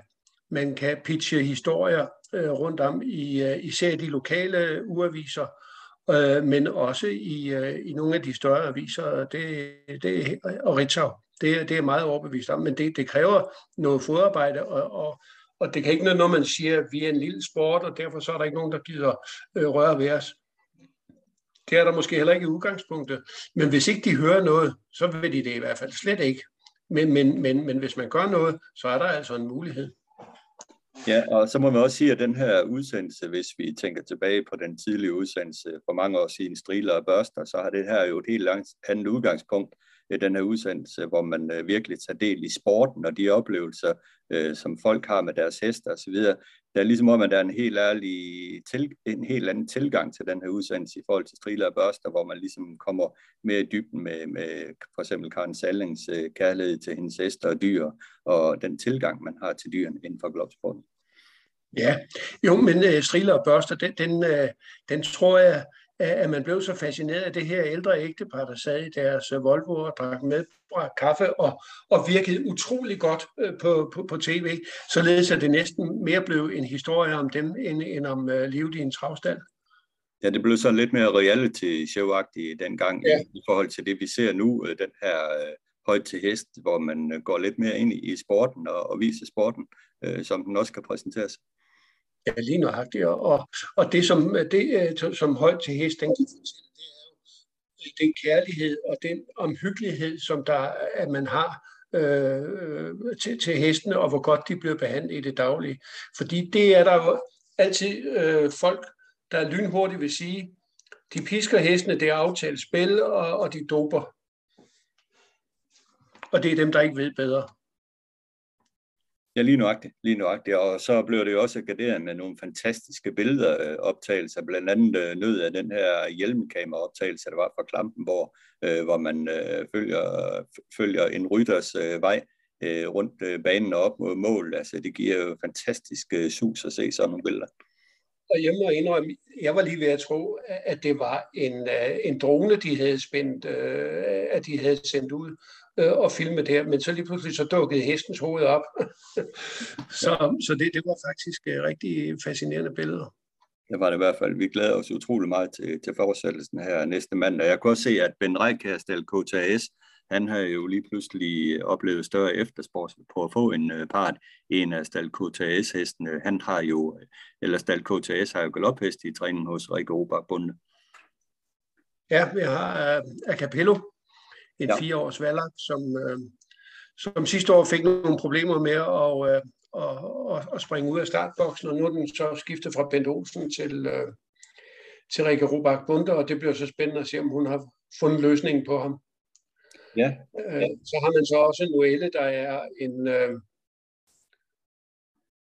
man kan pitche historier øh, rundt om i øh, især de lokale uaviser, øh, men også i, øh, i nogle af de større aviser, det, det, og Ritzau. Det, det er meget overbevist om, men det, det kræver noget fodarbejde, og, og, og det kan ikke noget, når man siger, at vi er en lille sport, og derfor så er der ikke nogen, der gider øh, røre ved os. Det er der måske heller ikke i udgangspunktet. Men hvis ikke de hører noget, så vil de det i hvert fald slet ikke. Men, men, men, men hvis man gør noget, så er der altså en mulighed. Ja, og så må man også sige, at den her udsendelse, hvis vi tænker tilbage på den tidlige udsendelse for mange år siden, Striler og Børster, så har det her jo et helt langt andet udgangspunkt, Øh, den her udsendelse, hvor man øh, virkelig tager del i sporten og de oplevelser, øh, som folk har med deres heste osv. Det er ligesom om, at der er en helt, ærlig til, en helt anden tilgang til den her udsendelse i forhold til striler og børster, hvor man ligesom kommer mere i dybden med, med for eksempel Karen Sallings øh, kærlighed til hendes hester og dyr, og den tilgang, man har til dyrene inden for globsporten. Ja, jo, men øh, striler og børster, den, den, øh, den tror jeg, at man blev så fascineret af det her ældre ægtepar, der sad i deres øh, Volvo og drak med kaffe og, og virkede utrolig godt øh, på, på, på tv, således at det næsten mere blev en historie om dem, end, end om uh, livet i en travstand. Ja, det blev sådan lidt mere reality show-agtigt dengang ja. i, forhold til det, vi ser nu, den her uh, højt til hest, hvor man går lidt mere ind i, sporten og, og viser sporten, uh, som den også kan præsenteres. Ja, lige nøjagtigt. Og, og det, som, det, øh, som højt til hest, den kan fortælle, det er jo øh, den kærlighed og den omhyggelighed, som der, at man har øh, til, til hestene, og hvor godt de bliver behandlet i det daglige. Fordi det er der jo altid øh, folk, der lynhurtigt vil sige, de pisker hestene, det er aftalt spil, og, og de doper. Og det er dem, der ikke ved bedre. Ja, lige nøjagtigt, lige nøjagtigt. Og så blev det jo også garderet med nogle fantastiske billeder, øh, optagelser, blandt andet øh, nød af den her hjelmkameraoptagelse, der var fra Klampenborg, øh, hvor man øh, følger, følger en rytters øh, vej øh, rundt øh, banen og op mod mål. Altså, det giver jo fantastisk øh, sus at se sådan nogle billeder. Og jeg må indrømme, jeg var lige ved at tro, at det var en, øh, en drone, de havde spændt, øh, at de havde sendt ud øh, og filme det men så lige pludselig så dukkede hestens hoved op. så så det, det var faktisk uh, rigtig fascinerende billeder. Det var det i hvert fald. Vi glæder os utrolig meget til, til fortsættelsen her næste mandag. Jeg kunne også se, at Ben Reik her stillet KTAS han har jo lige pludselig oplevet større efterspørgsel på at få en part. En af Stal KTS-hestene, han har jo, eller Stal KTS har jo galophest i træningen hos Rikke Obak Bunde. Ja, vi har uh, Acapello, en ja. fire års valg, som, uh, som sidste år fik nogle problemer med at, uh, og, og, og springe ud af startboksen, og nu er den så skiftet fra Bent Olsen til, uh, til Rikke Robak Bunde, og det bliver så spændende at se, om hun har fundet løsningen på ham. Ja. Uh, så har man så også en Noelle, der er en, uh,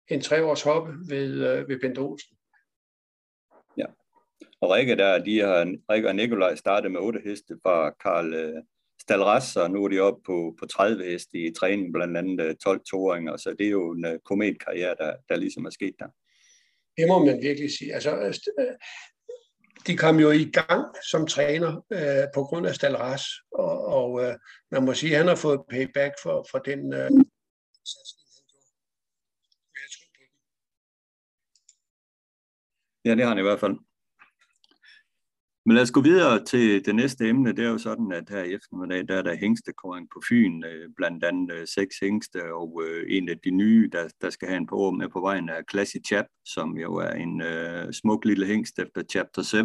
en treårs hoppe ved, uh, ved Bent Olsen. Og Rikke der, de har, Rikke og Nikolaj startet med otte heste fra Karl øh, Stalras, og nu er de oppe på, på 30 heste i træning, blandt andet 12 øh, toåringer, så det er jo en uh, kometkarriere, der, der ligesom er sket der. Det må man virkelig sige. Altså, de kom jo i gang som træner øh, på grund af Stalras, og, og øh, man må sige, at han har fået payback for, for den øh, Ja, det har han i hvert fald. Men lad os gå videre til det næste emne. Det er jo sådan, at her i eftermiddag, der er der hængstekåring på Fyn, øh, blandt andet øh, seks hængste, og øh, en af de nye, der, der skal have en på med på vejen, er Classy Chap, som jo er en uh, smuk lille hængst efter Chapter 7,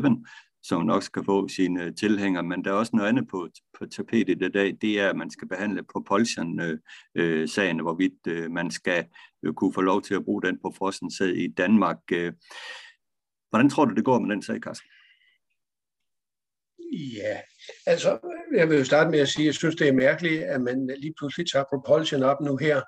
som nok skal få sine tilhængere. Men der er også noget andet på, på tapetet i dag, det er, at man skal behandle propulsion-sagen, hvorvidt man skal kunne få lov til at bruge den på frossen i Danmark. Hvordan tror du, det går med den sag, Carsten? Ja, altså jeg vil jo starte med at sige, at jeg synes, det er mærkeligt, at man lige pludselig tager propulsion op nu her.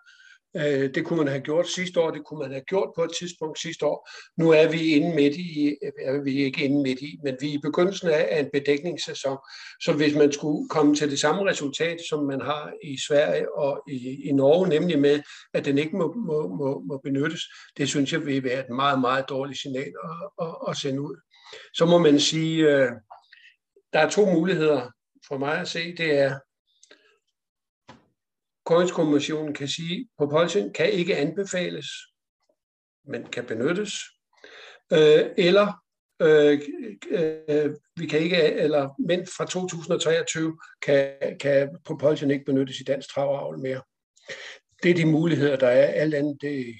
Øh, det kunne man have gjort sidste år, det kunne man have gjort på et tidspunkt sidste år. Nu er vi inde midt i, er vi ikke inde midt i, men vi er i begyndelsen af en bedækningssæson. Så hvis man skulle komme til det samme resultat, som man har i Sverige og i, i Norge, nemlig med, at den ikke må, må, må, må benyttes, det synes jeg vil være et meget, meget dårligt signal at, at, at sende ud. Så må man sige, øh, der er to muligheder for mig at se. Det er, Korinthkommissionen kan sige, at propulsion kan ikke anbefales, men kan benyttes. Øh, eller øh, øh, vi kan ikke, eller, men fra 2023 kan, kan propulsion ikke benyttes i dansk travavl mere. Det er de muligheder, der er. Alt andet, det,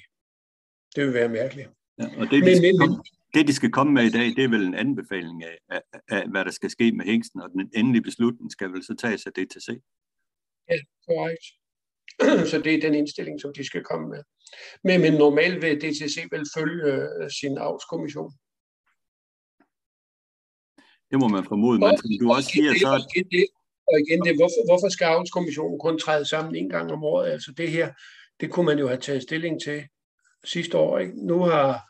det vil være mærkeligt. Ja, og det, men, men, men, det, de skal komme med i dag, det er vel en anbefaling af, af, af hvad der skal ske med hængsten, og den endelige beslutning skal vel så tages af DTC? Ja, korrekt. Så det er den indstilling, som de skal komme med. Men, men normalt vil DTC vel følge øh, sin avlskommission. Det må man formode, men som du også siger, så... Og igen, det, hvorfor, hvorfor skal avlskommissionen kun træde sammen en gang om året? Altså det her, det kunne man jo have taget stilling til sidste år. Ikke? Nu har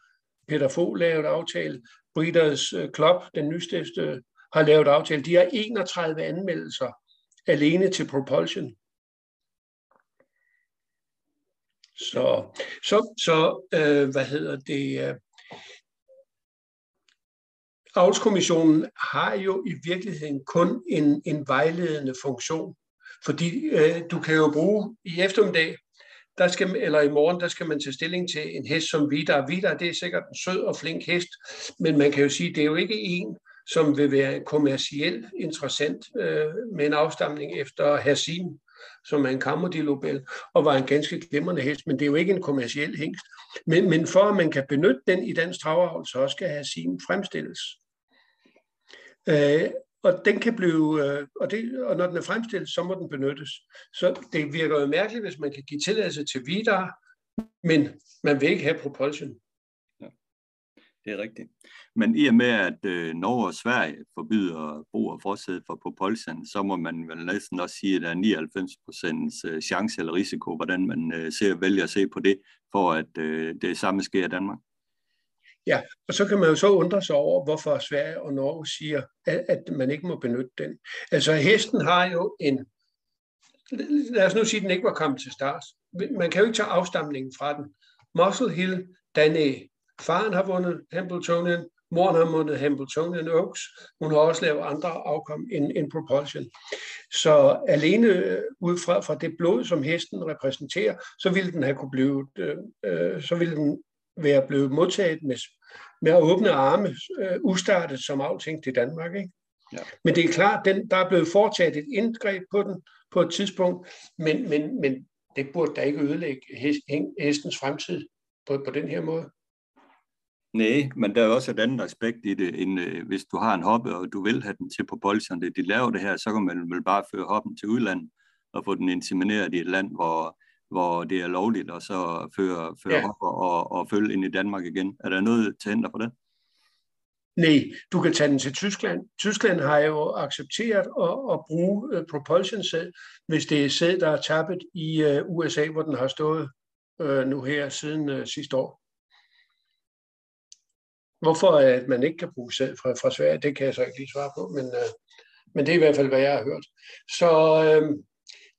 Peter Fogh lavet aftale. Breeders øh, Club, den nystiftede, har lavet aftale. De har 31 anmeldelser alene til Propulsion. Så, så, så øh, hvad hedder det? Øh, Avlskommissionen har jo i virkeligheden kun en, en vejledende funktion, fordi øh, du kan jo bruge i eftermiddag der skal, eller i morgen, der skal man tage stilling til en hest som Vidar. Vidar, det er sikkert en sød og flink hest, men man kan jo sige, det er jo ikke en, som vil være kommercielt interessant øh, med en afstamning efter Hassim, som er en kammerdilobel, og var en ganske glimrende hest, men det er jo ikke en kommerciel hest. Men, men for at man kan benytte den i dansk travavl, så skal Hassim fremstilles. Øh, og den kan blive, øh, og, det, og når den er fremstillet, så må den benyttes. Så det virker jo mærkeligt, hvis man kan give tilladelse til videre, men man vil ikke have propulsion. Ja, det er rigtigt. Men i og med, at øh, Norge og Sverige forbyder brug af forsæde for propulsion, så må man vel næsten også sige, at der er 99 procents øh, chance eller risiko, hvordan man øh, ser, vælger at se på det, for at øh, det samme sker i Danmark. Ja, og så kan man jo så undre sig over, hvorfor Sverige og Norge siger, at, at man ikke må benytte den. Altså hesten har jo en, lad os nu sige, at den ikke var kommet til start. Man kan jo ikke tage afstamningen fra den. Muscle Hill, Dané, faren har vundet Hambletonian, moren har vundet Hambletonian Oaks, hun har også lavet andre afkom end, end Propulsion. Så alene øh, ud fra, fra det blod, som hesten repræsenterer, så ville den have kunne blive, øh, øh så ville den være blevet modtaget med, med åbne arme, øh, ustartet som aftænkt i Danmark. Ikke? Ja. Men det er klart, den, der er blevet foretaget et indgreb på den på et tidspunkt, men, men, men det burde da ikke ødelægge hestens fremtid på, på den her måde. Nej, men der er også et andet aspekt i det, end øh, hvis du har en hobby, og du vil have den til på bolsjerne, de laver det her, så kan man vel bare føre hoppen til udlandet og få den insemineret i et land, hvor, hvor det er lovligt, og så føre, føre ja. hopper og, og følge ind i Danmark igen. Er der noget til hinder for det? Nej, du kan tage den til Tyskland. Tyskland har jo accepteret at, at bruge uh, propulsion sæd, hvis det er sæd, der er tappet i uh, USA, hvor den har stået uh, nu her siden uh, sidste år. Hvorfor at man ikke kan bruge sæd fra, fra Sverige, det kan jeg så ikke lige svare på, men, uh, men det er i hvert fald, hvad jeg har hørt. Så uh,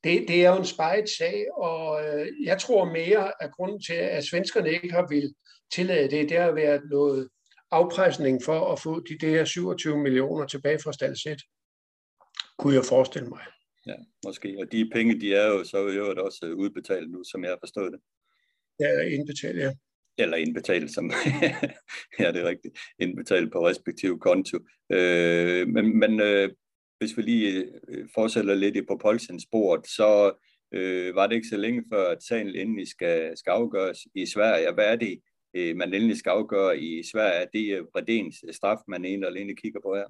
det, det er jo en spejet sag, og uh, jeg tror mere, at grunden til, at svenskerne ikke har vil tillade det, det har været noget afpresning for at få de der 27 millioner tilbage fra Stalsæt, kunne jeg forestille mig. Ja, måske. Og de penge, de er jo så i øvrigt også udbetalt nu, som jeg har forstået det. Ja, indbetalt, ja. Eller indbetalt, som ja, det er rigtigt. Indbetalt på respektive konto. Øh, men men øh, hvis vi lige øh, fortsætter lidt i på Polsens sport, så øh, var det ikke så længe før, at sagen endelig skal, skal afgøres i Sverige. Hvad er det, øh, man endelig skal afgøre i Sverige, er det øh, Bredens øh, straf, man egentlig alene kigger på her?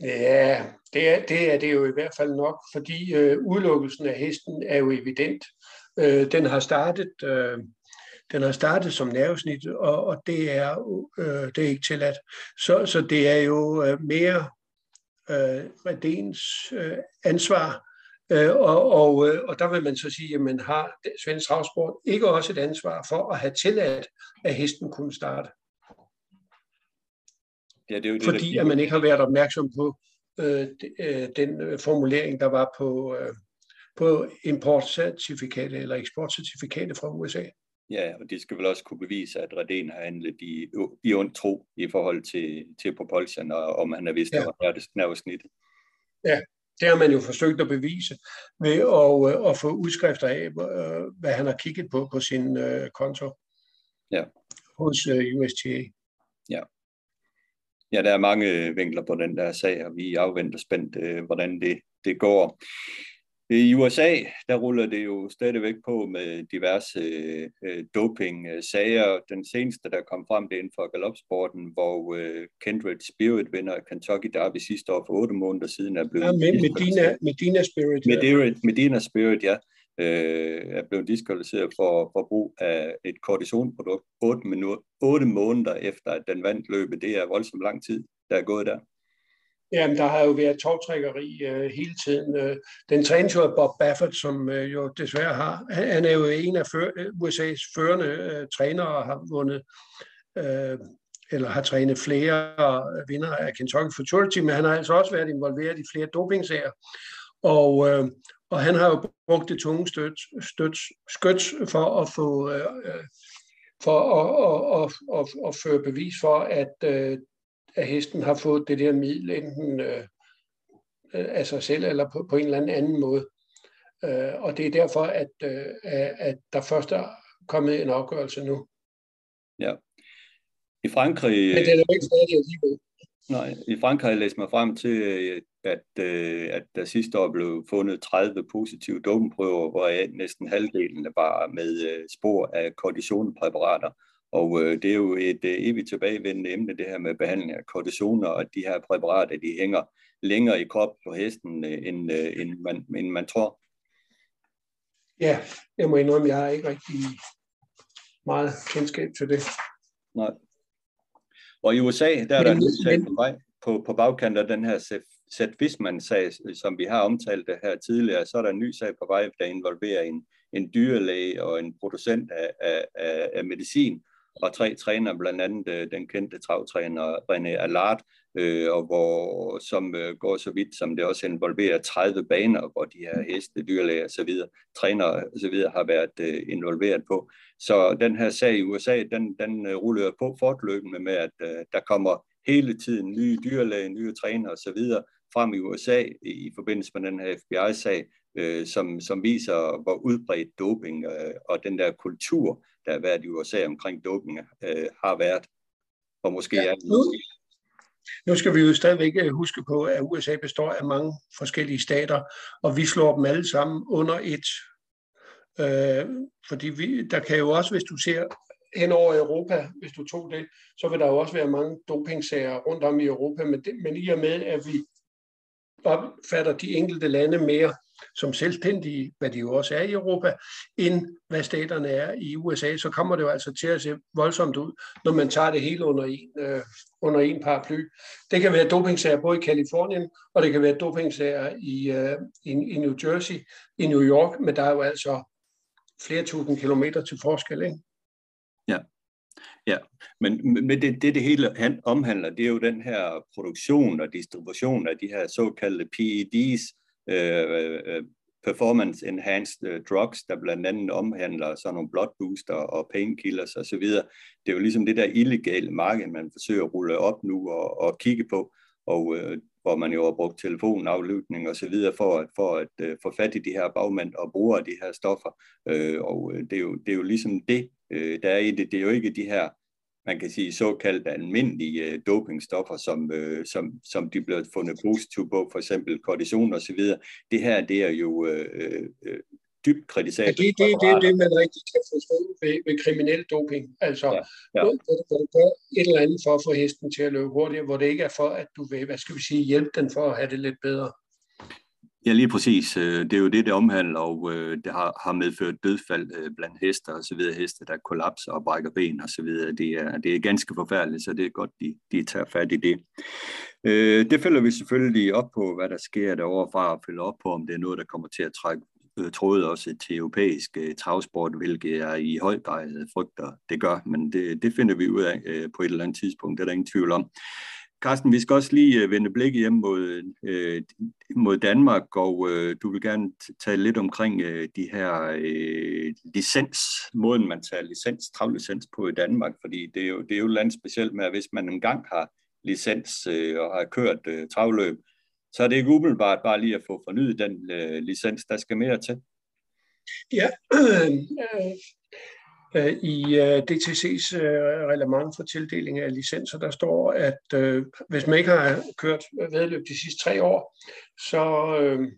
Ja, det er, det er det jo i hvert fald nok, fordi øh, udelukkelsen af hesten er jo evident. Øh, den har startet øh, den har startet som nervesnit, og, og det, er, øh, det er ikke tilladt. Så, så det er jo øh, mere øh, Redens øh, ansvar Øh, og, og, øh, og der vil man så sige, at man har Svends Travsport ikke også et ansvar for at have tilladt, at hesten kunne starte. Ja, det er jo det, Fordi at man ikke har været opmærksom på øh, øh den øh, formulering, der var på, øh, på importcertifikatet eller eksportcertifikatet fra USA. Ja, og de skal vel også kunne bevise, at Reden har handlet i, i ond tro i forhold til, til propulsion, og om han er vist, ja. at det nervesnittet. Ja, det har man jo forsøgt at bevise ved at, øh, at få udskrifter af, øh, hvad han har kigget på på sin øh, konto ja. hos USTA. Ja. ja, der er mange vinkler på den der sag, og vi afventer spændt, hvordan det, det går. I USA, der ruller det jo stadigvæk på med diverse øh, doping-sager. Den seneste, der kom frem, det er inden for galopsporten, hvor øh, Kindred Spirit vinder Kentucky Derby sidste år for otte måneder siden er blevet... Ja, Medina, Medina Spirit. Medina, Medina Spirit, ja. Øh, er blevet diskvalificeret for, for brug af et kortisonprodukt 8, minutter, 8 måneder efter, at den vandt løbet. Det er voldsomt lang tid, der er gået der. Jamen, der har jo været togtrækkeri øh, hele tiden. Øh, den trænes jo af Bob Baffert, som øh, jo desværre har. Han, han er jo en af før, øh, USA's førende øh, trænere og har vundet, øh, eller har trænet flere øh, vinder af Kentucky Futurity, men han har altså også været involveret i flere dopingsager. Og, øh, og han har jo brugt det tunge støt, støt, skyts for at få øh, øh for at, at, at, at, at føre bevis for, at øh, at hesten har fået det der middel enten øh, af sig selv eller på, på en eller anden anden måde. Øh, og det er derfor, at, øh, at der først er kommet en afgørelse nu. Ja. I Frankrig... Men det er jo ikke færdigt alligevel. Nej, i Frankrig har jeg læst mig frem til, at, øh, at der sidste år blev fundet 30 positive dopingprøver, hvor næsten halvdelen var med øh, spor af kortisonpræparater. Og øh, det er jo et øh, evigt tilbagevendende emne, det her med behandling af kortisoner, og de her præparater, de hænger længere i krop på hesten, øh, end, øh, end, man, end man tror. Ja, jeg må indrømme, jeg har ikke rigtig meget kendskab til det. Nej. Og i USA, der er der en sag på vej på, på bagkant af den her Seth Wisman-sag, som vi har omtalt det her tidligere, så er der en ny sag på vej, der involverer en, en dyrlæge og en producent af, af, af medicin, og tre træner, blandt andet øh, den kendte travtræner René Allard, øh, og hvor, som øh, går så vidt, som det også involverer 30 baner, hvor de her heste, dyrlæger osv., træner osv. har været øh, involveret på. Så den her sag i USA, den, den øh, ruller på fortløbende med, at øh, der kommer hele tiden nye dyrlæger, nye træner osv frem i USA i forbindelse med den her FBI-sag, øh, som, som viser, hvor udbredt doping øh, og den der kultur, der har været i USA omkring doping, øh, har været. Og måske ja. er det nu skal vi jo stadigvæk øh, huske på, at USA består af mange forskellige stater, og vi slår dem alle sammen under et. Øh, fordi vi, der kan jo også, hvis du ser hen over Europa, hvis du tog det, så vil der jo også være mange dopingsager rundt om i Europa, men, det, men i og med, at vi opfatter de enkelte lande mere som selvstændige, hvad de jo også er i Europa, end hvad staterne er i USA, så kommer det jo altså til at se voldsomt ud, når man tager det hele under en, øh, under en paraply. Det kan være dopingsager både i Kalifornien, og det kan være dopingsager i, øh, i, i New Jersey, i New York, men der er jo altså flere tusind kilometer til forskel, ikke? Ja, Ja, men, men det, det det hele han omhandler, det er jo den her produktion og distribution af de her såkaldte PEDs, øh, øh, performance enhanced øh, drugs, der blandt andet omhandler sådan nogle blood booster og painkillers osv. Det er jo ligesom det der illegale marked, man forsøger at rulle op nu og, og kigge på, og øh, hvor man jo har brugt telefonaflytning og så videre for at, for at øh, få fat i de her bagmænd og bruge de her stoffer. Øh, og øh, det er, jo, det er jo ligesom det, øh, der er i det. Det er jo ikke de her man kan sige, såkaldte almindelige øh, dopingstoffer, som, øh, som, som de bliver fundet positive på, for eksempel kortison og så videre. Det her, det er jo øh, øh, dybt kritisabelt. Ja, det, det, det er det, man rigtig kan forstå ved, ved kriminel doping. Altså, ja, ja. Hvor, hvor du gør et eller andet for at få hesten til at løbe hurtigere, hvor det ikke er for, at du vil, hvad skal vi sige, hjælpe den for at have det lidt bedre. Ja, lige præcis. Øh, det er jo det, det omhandler, og øh, det har, har medført dødfald øh, blandt hester og så videre. Heste, der kollapser og brækker ben og så videre. Det er, det er ganske forfærdeligt, så det er godt, de, de tager fat i det. Det følger vi selvfølgelig op på, hvad der sker derovre fra, og følger op på, om det er noget, der kommer til at trække Øh, tråde også til europæisk øh, travsport, hvilket jeg i høj grad frygter, det gør. Men det, det finder vi ud af øh, på et eller andet tidspunkt, det er der ingen tvivl om. Carsten, vi skal også lige vende blikket hjem mod, øh, mod Danmark, og øh, du vil gerne tale lidt omkring øh, de her øh, licens, måden man tager licens, travlicens på i Danmark, fordi det er jo, det er jo et land specielt med, at hvis man engang har licens øh, og har kørt øh, travløb, så er det ikke umiddelbart bare lige at få fornyet den øh, licens, der skal mere til. Ja, øh, Øh, I øh, DTC's øh, reglement for tildeling af licenser, der står, at øh, hvis man ikke har kørt vedløb de sidste tre år, så, øh,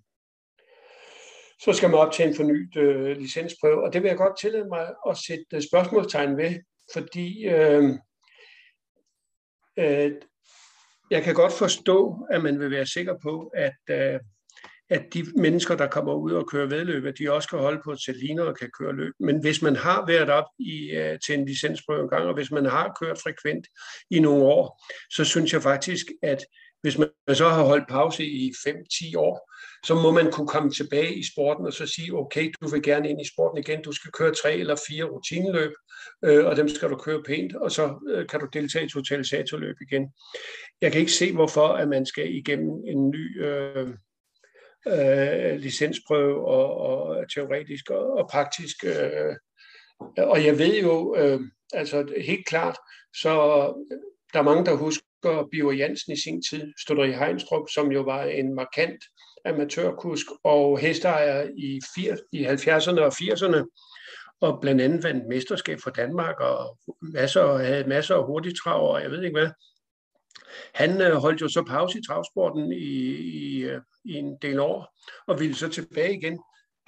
så skal man op til en fornyet øh, licensprøve. Og det vil jeg godt tillade mig at sætte spørgsmålstegn ved, fordi øh, øh, jeg kan godt forstå, at man vil være sikker på, at øh, at de mennesker, der kommer ud og kører vedløb, at de også kan holde på et sæt ligner og kan køre løb. Men hvis man har været op i, øh, til en licensprøve en gang, og hvis man har kørt frekvent i nogle år, så synes jeg faktisk, at hvis man så har holdt pause i 5-10 år, så må man kunne komme tilbage i sporten og så sige, okay, du vil gerne ind i sporten igen, du skal køre tre eller fire rutineløb, øh, og dem skal du køre pænt, og så øh, kan du deltage i totalisatorløb igen. Jeg kan ikke se, hvorfor at man skal igennem en ny øh, øh, licensprøve og, og teoretisk og, og praktisk. Øh, og jeg ved jo, øh, altså helt klart, så der er mange, der husker Biver Jansen i sin tid, stod i Heinstrup, som jo var en markant amatørkusk og hesteejer i, 80, i 70'erne og 80'erne, og blandt andet vandt mesterskab for Danmark, og masser, havde masser af hurtigtrav, og jeg ved ikke hvad. Han øh, holdt jo så pause i travsporten i, i, øh, i en del år, og ville så tilbage igen.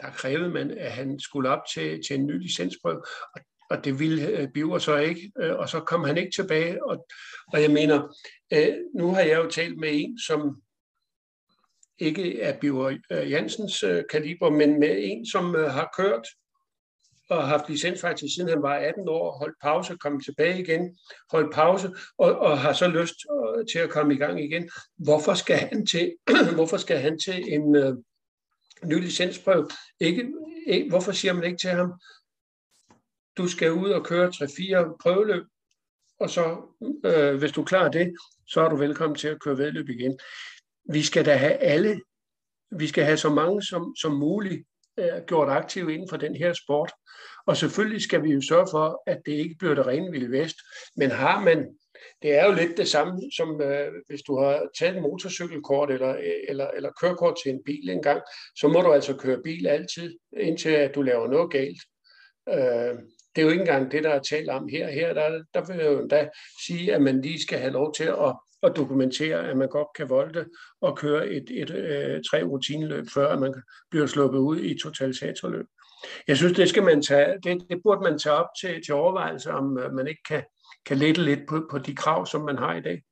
Der krævede man, at han skulle op til, til en ny licensprøve, og, og det ville øh, Biver så ikke, øh, og så kom han ikke tilbage. Og, og jeg mener, øh, nu har jeg jo talt med en, som ikke af Biver øh, Jansens øh, kaliber, men med en, som øh, har kørt og har haft licens faktisk siden han var 18 år, holdt pause, kom tilbage igen, holdt pause, og, og har så lyst øh, til at komme i gang igen. Hvorfor skal han til, hvorfor skal han til en øh, ny licensprøve? Ikke, ikke, hvorfor siger man ikke til ham, du skal ud og køre 3-4 prøveløb, og så, øh, hvis du klarer det, så er du velkommen til at køre vedløb igen. Vi skal da have alle, vi skal have så mange som, som muligt øh, gjort aktive inden for den her sport. Og selvfølgelig skal vi jo sørge for, at det ikke bliver det rene vilde vest. Men har man, det er jo lidt det samme som øh, hvis du har taget en motorcykelkort eller, eller, eller kørekort til en bil engang, så må du altså køre bil altid, indtil at du laver noget galt. Øh, det er jo ikke engang det, der er talt om her. Her der, der vil jeg jo endda sige, at man lige skal have lov til at, at dokumentere, at man godt kan volde og køre et, et, et tre rutineløb, før man bliver sluppet ud i totalisatorløb. Jeg synes, det skal man tage, det, det burde man tage op til, til overvejelse, om øh, man ikke kan, kan lette lidt på, på de krav, som man har i dag.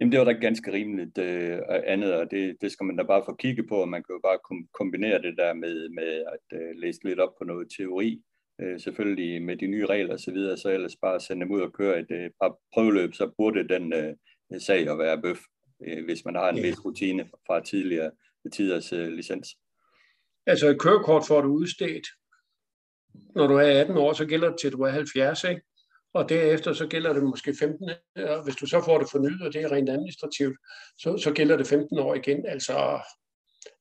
Jamen det var da ganske rimeligt øh, andet, og det, det skal man da bare få kigge på, og man kan jo bare kombinere det der med, med at øh, læse lidt op på noget teori, øh, selvfølgelig med de nye regler osv., så, videre, så ellers bare sende dem ud og køre et øh, par prøveløb, så burde den øh, sag at være bøf, øh, hvis man har en ja. vis rutine fra tidligere tiders øh, licens. Altså et kørekort får du udstedt, når du er 18 år, så gælder det til, at du er 70, ikke? og derefter så gælder det måske 15, og hvis du så får det fornyet, og det er rent administrativt, så, så gælder det 15 år igen. Altså,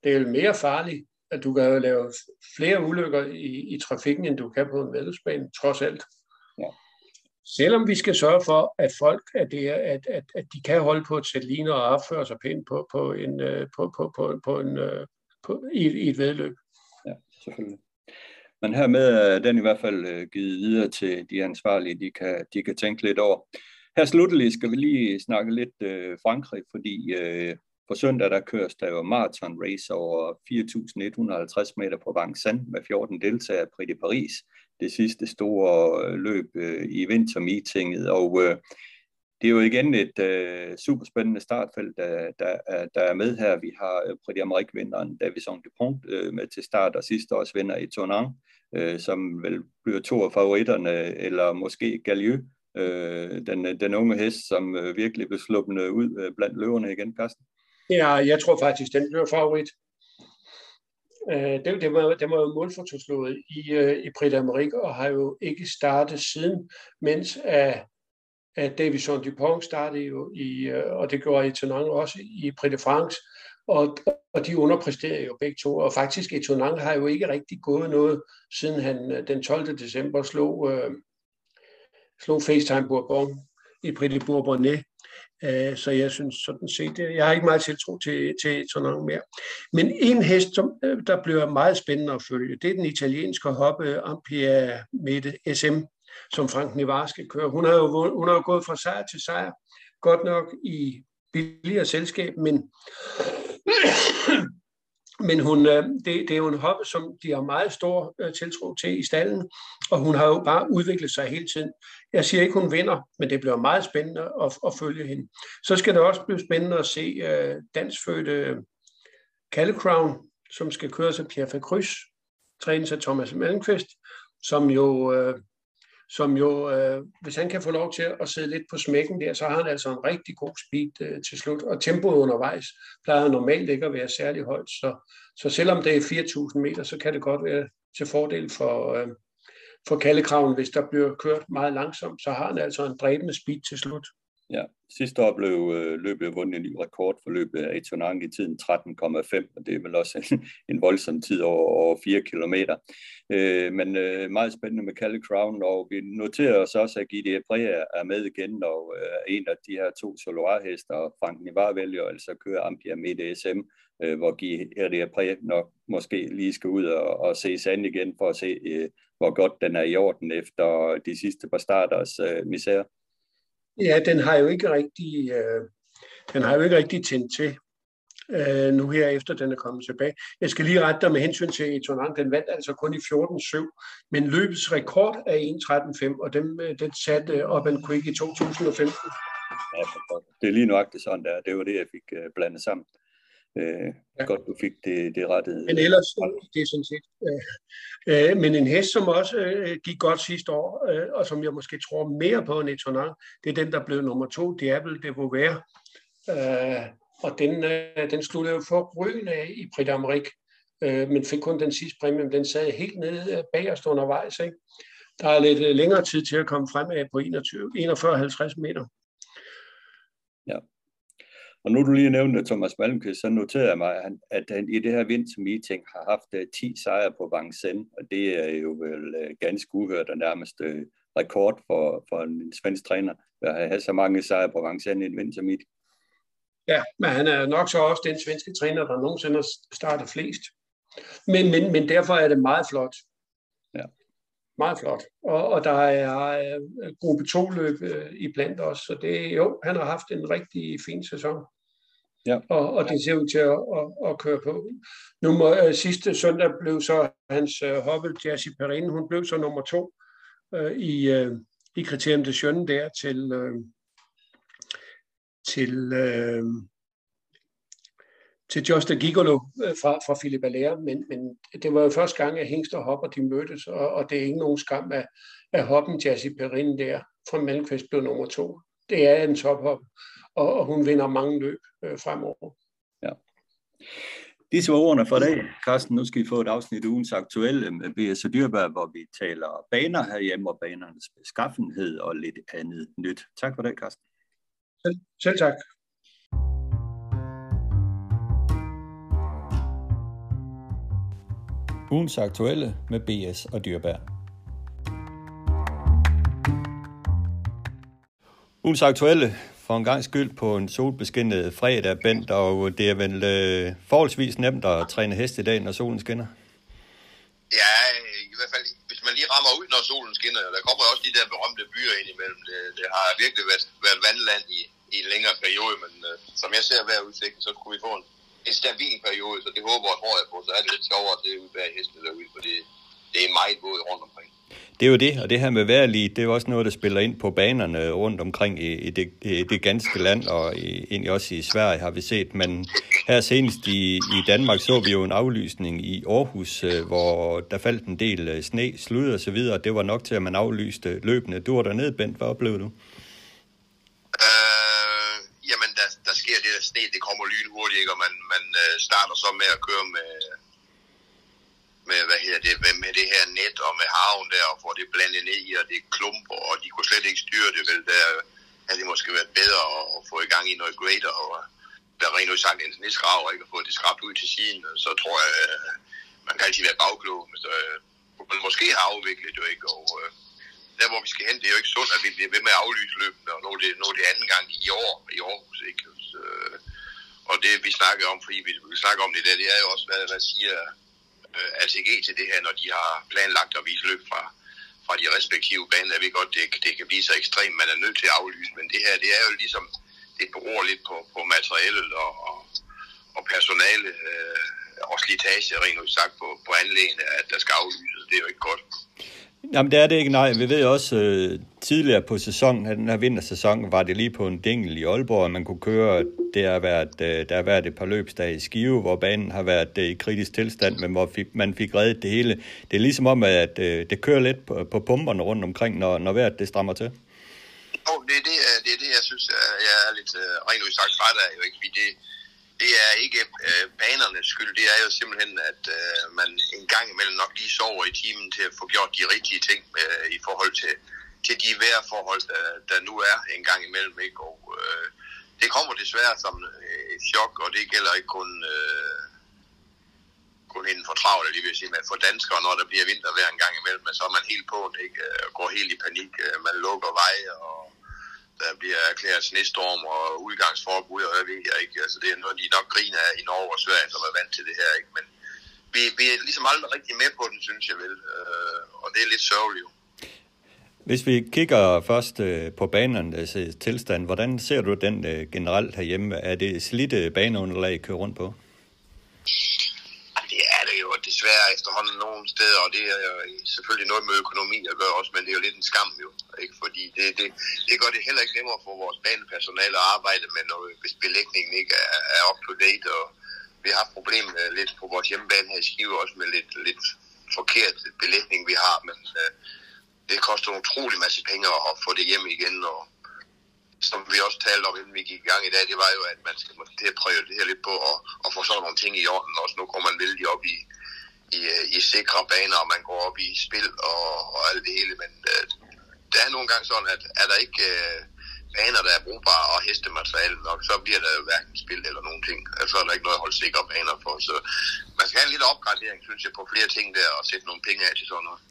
det er jo mere farligt, at du kan lave flere ulykker i, i trafikken, end du kan på en vedløbsbane, trods alt. Ja. Selvom vi skal sørge for, at folk, at, det at, at, at de kan holde på et sæt ligner og opføre sig pænt på, på, en, øh, på, på, på, på, en, øh, på, i, i et vedløb. Ja, selvfølgelig. Men hermed er øh, den i hvert fald givet videre til de ansvarlige, de kan, de kan tænke lidt over. Her slutteligt skal vi lige snakke lidt øh, Frankrig, fordi øh, på søndag der køres der jo marathon race over 4.150 meter på Vincennes med 14 deltagere på i Paris. Det sidste store øh, løb øh, i vintermeetinget, og øh, det er jo igen et øh, superspændende startfelt, der, der, der er med her. Vi har øh, Prix d'Amérique-vinderen Davison Dupont øh, med til start, og sidste års vinder i Tournant, øh, som vel bliver to af favoritterne, eller måske Gallieu, øh, den, den unge hest, som øh, virkelig blev sluppet øh, ud øh, blandt løverne igen, Carsten. Ja, jeg tror faktisk, den bliver favorit. Øh, det, det, var, det var jo målfotoslået i, øh, i Prix d'Amérique, og har jo ikke startet siden, mens at, at Davison Dupont startede jo i, øh, og det gjorde Etonang også i Prix de France, og, og de underpræsterede jo begge to, og faktisk Etonang har jo ikke rigtig gået noget, siden han øh, den 12. december slog, øh, slog FaceTime Bourbon i Prix de Bourbonnais. Øh, så jeg synes sådan set, øh, jeg har ikke meget tiltro til, til sådan noget mere. Men en hest, som, øh, der bliver meget spændende at følge, det er den italienske hoppe Ampia Mette SM, som Frank Nivar skal køre. Hun har, jo, hun har jo gået fra sejr til sejr, godt nok i billigere selskab, men men hun, øh, det, det er jo en hoppe, som de har meget stor øh, tiltro til i stallen, og hun har jo bare udviklet sig hele tiden. Jeg siger ikke, hun vinder, men det bliver meget spændende at, at følge hende. Så skal det også blive spændende at se øh, uh, dansfødte Calle Crown, som skal køre sig Pierre Fakrys, trænes af Thomas Malmqvist, som jo som jo, øh, hvis han kan få lov til at sidde lidt på smækken der, så har han altså en rigtig god speed øh, til slut. Og tempoet undervejs plejer normalt ikke at være særlig højt, så, så selvom det er 4.000 meter, så kan det godt være til fordel for, øh, for kaldekraven. Hvis der bliver kørt meget langsomt, så har han altså en dræbende speed til slut. Ja, sidste år blev øh, løbet vundet en ny rekord for løbet af Etonang i tiden 13,5, og det er vel også en, en voldsom tid over, over 4 kilometer. Øh, men øh, meget spændende med Calle Crown, og vi noterer os også, at Gide Ebrea er med igen, og øh, en af de her to Solarhester, Frank Nivar vælger altså at køre Ampia Mede SM, øh, hvor Gide Ebrea nok måske lige skal ud og, og se sand igen, for at se, øh, hvor godt den er i orden efter de sidste par starters øh, misære. Ja, den har jo ikke rigtig, øh, den har jo ikke rigtig tændt til øh, nu her efter den er kommet tilbage. Jeg skal lige rette dig med hensyn til Etonang. Den vandt altså kun i 14.7, men løbets rekord er 1.13.5, og den, øh, den satte øh, op en Quick i 2015. Ja, det er lige nøjagtigt sådan der. Det var det, jeg fik øh, blandet sammen. Øh, ja. Godt, du fik det, det rettet. Men ellers, det er sådan set. Øh, øh, men en hest, som også øh, gik godt sidste år, øh, og som jeg måske tror mere på end Etonang, det er den, der blev nummer to, Diable de Vauvert. Øh, og den, øh, den sluttede jo for ryggen af i Prix d'Amérique, øh, men fik kun den sidste præmie, den sad helt nede øh, bag og stod undervejs. Ikke? Der er lidt øh, længere tid til at komme frem af på 41-50 meter. Ja, og nu du lige nævnte Thomas Malmqvist, så noterede jeg mig, at han i det her vintermeeting har haft 10 øh, sejre på Vincennes, og det er jo vel øh, ganske uhørt og nærmest øh, rekord for, for en svensk træner, at have så mange sejre på Vincennes i en vintermeeting. Ja, men han er nok så også den svenske træner, der nogensinde har startet flest. Men, men, men derfor er det meget flot. Ja. meget flot. Og, og der er uh, gruppe 2 løb uh, i blandt os, så det jo, han har haft en rigtig fin sæson. Ja. Og, og det ser ud til at, at, at køre på. Nummer, uh, øh, sidste søndag blev så hans øh, uh, hobbel, Jersey Perrin, hun blev så nummer to uh, i, uh, i kriterium til Sjønnen der til, uh, til, uh, til Josta Gigolo fra, fra Philip Allaire, men, men det var jo første gang, at Hengst og Hopper de mødtes, og, og det er ikke nogen skam, at, at Hoppen Jersey Perrin der fra Malmqvist blev nummer to. Det er en tophop, og, og hun vinder mange løb øh, fremover. Ja. Disse var ordene for dag. Carsten, nu skal I få et afsnit ugens aktuelle med B.S. Dyrberg, hvor vi taler baner herhjemme og banernes beskaffenhed og lidt andet nyt. Tak for det, Carsten. Selv, selv tak. Ugens aktuelle med B.S. og Dyrberg. Ugens aktuelle for en gang skyld på en solbeskinnet fredag, Bent, og det er vel øh, forholdsvis nemt at træne hest i dag, når solen skinner? Ja, i hvert fald, hvis man lige rammer ud, når solen skinner. Der kommer også de der berømte byer ind imellem. Det, det har virkelig været, været vandland i, i en længere periode, men øh, som jeg ser hver udsigt, så kunne vi få en, en stabil periode, så det håber og tror jeg på. Så er det lidt sjovere at se ud bag hesten derude, for det, det er meget våd rundt omkring det er jo det, og det her med vejrlig, det er jo også noget, der spiller ind på banerne rundt omkring i, i, det, i det ganske land, og i, egentlig også i Sverige har vi set. Men her senest i, i Danmark så vi jo en aflysning i Aarhus, øh, hvor der faldt en del øh, sne, slud og så videre. Det var nok til, at man aflyste løbende. Du var dernede, Bent. Hvad oplevede du? Øh, jamen, der, der sker det der sne, det kommer lynhurtigt, ikke? og man, man øh, starter så med at køre med med, hvad hedder det, med, med det her net og med havn der, og får det blandet ned i, og det klumper, og de kunne slet ikke styre det, vel, der havde det måske været bedre at, få i gang i noget greater, og der rent ud sagt en sneskrav, ikke, at få det skrabt ud til siden, så tror jeg, øh, man kan altid være bagklog, men så øh, man måske har afviklet det, ikke, og øh, der hvor vi skal hen, det er jo ikke sundt, at vi bliver ved med at aflyse løbende, og nå det, nå det anden gang i år i Aarhus, ikke, så, og det vi snakker om, fordi vi, vi snakker om det der, det er jo også, hvad, hvad siger Øh, ATG til det her, når de har planlagt at vise løb fra, fra de respektive baner. Jeg ved godt, det, det kan blive så ekstremt, man er nødt til at aflyse, men det her, det er jo ligesom, det beror lidt på, på materialet og, og, og personale øh, og slitage, rent sagt, på, på anlægene, at der skal aflyses. Det er jo ikke godt. Jamen det er det ikke, nej. Vi ved også øh, tidligere på sæsonen, den her vintersæson, var det lige på en dingel i Aalborg, at man kunne køre, det har været, øh, der har været et par løbsdage i Skive, hvor banen har været øh, i kritisk tilstand, men hvor fik, man fik reddet det hele. Det er ligesom om, at øh, det kører lidt på, på pumperne rundt omkring, når, når vejret det strammer til. Oh, det, er det, øh, det er det, jeg synes, øh, jeg er lidt øh, rent udsagt der af, jo ikke? det, det er ikke øh, banernes skyld, det er jo simpelthen, at øh, man en gang imellem nok lige sover i timen til at få gjort de rigtige ting øh, i forhold til, til de vejrforhold, der, der nu er en gang imellem. Ikke? Og, øh, det kommer desværre som et chok, og det gælder ikke kun, øh, kun inden for travlt, lige vil sige, men for danskere, når der bliver vinter hver en gang imellem, så er man helt på, ikke? Øh, går helt i panik, øh, man lukker veje og der bliver erklæret snestorm og udgangsforbud, og jeg ved jeg ikke. Altså, det er noget, de nok griner af i Norge og Sverige, som er vant til det her. Ikke? Men vi, vi er ligesom aldrig rigtig med på den, synes jeg vel. Øh, og det er lidt sørgeligt. Hvis vi kigger først øh, på banernes øh, tilstand, hvordan ser du den øh, generelt herhjemme? Er det slidte baneunderlag, I kører rundt på? Desværre efterhånden nogle steder, og det er jo selvfølgelig noget med økonomi at gøre også, men det er jo lidt en skam jo, ikke? fordi det, det, det gør det heller ikke nemmere for vores banepersonale at arbejde med når, hvis belægningen ikke er, er up to date, og vi har problemer lidt på vores hjemmebane her i Skive også med lidt, lidt forkert belægning, vi har, men øh, det koster en utrolig masse penge at få det hjem igen, og som vi også talte om, inden vi gik i gang i dag, det var jo, at man skal måske prøve det her lidt på at, at få sådan nogle ting i orden også. Nu kommer man vældig op i, i, øh, i sikre baner, og man går op i spil og, og alt det hele, men øh, det er nogle gange sådan, at er der ikke øh, baner, der er brugbare og hestemateriale nok, så bliver der hverken spil eller nogen ting. Altså er der ikke noget at holde sikre baner for. Så man skal have en lille opgradering, synes jeg, på flere ting der, og sætte nogle penge af til sådan noget.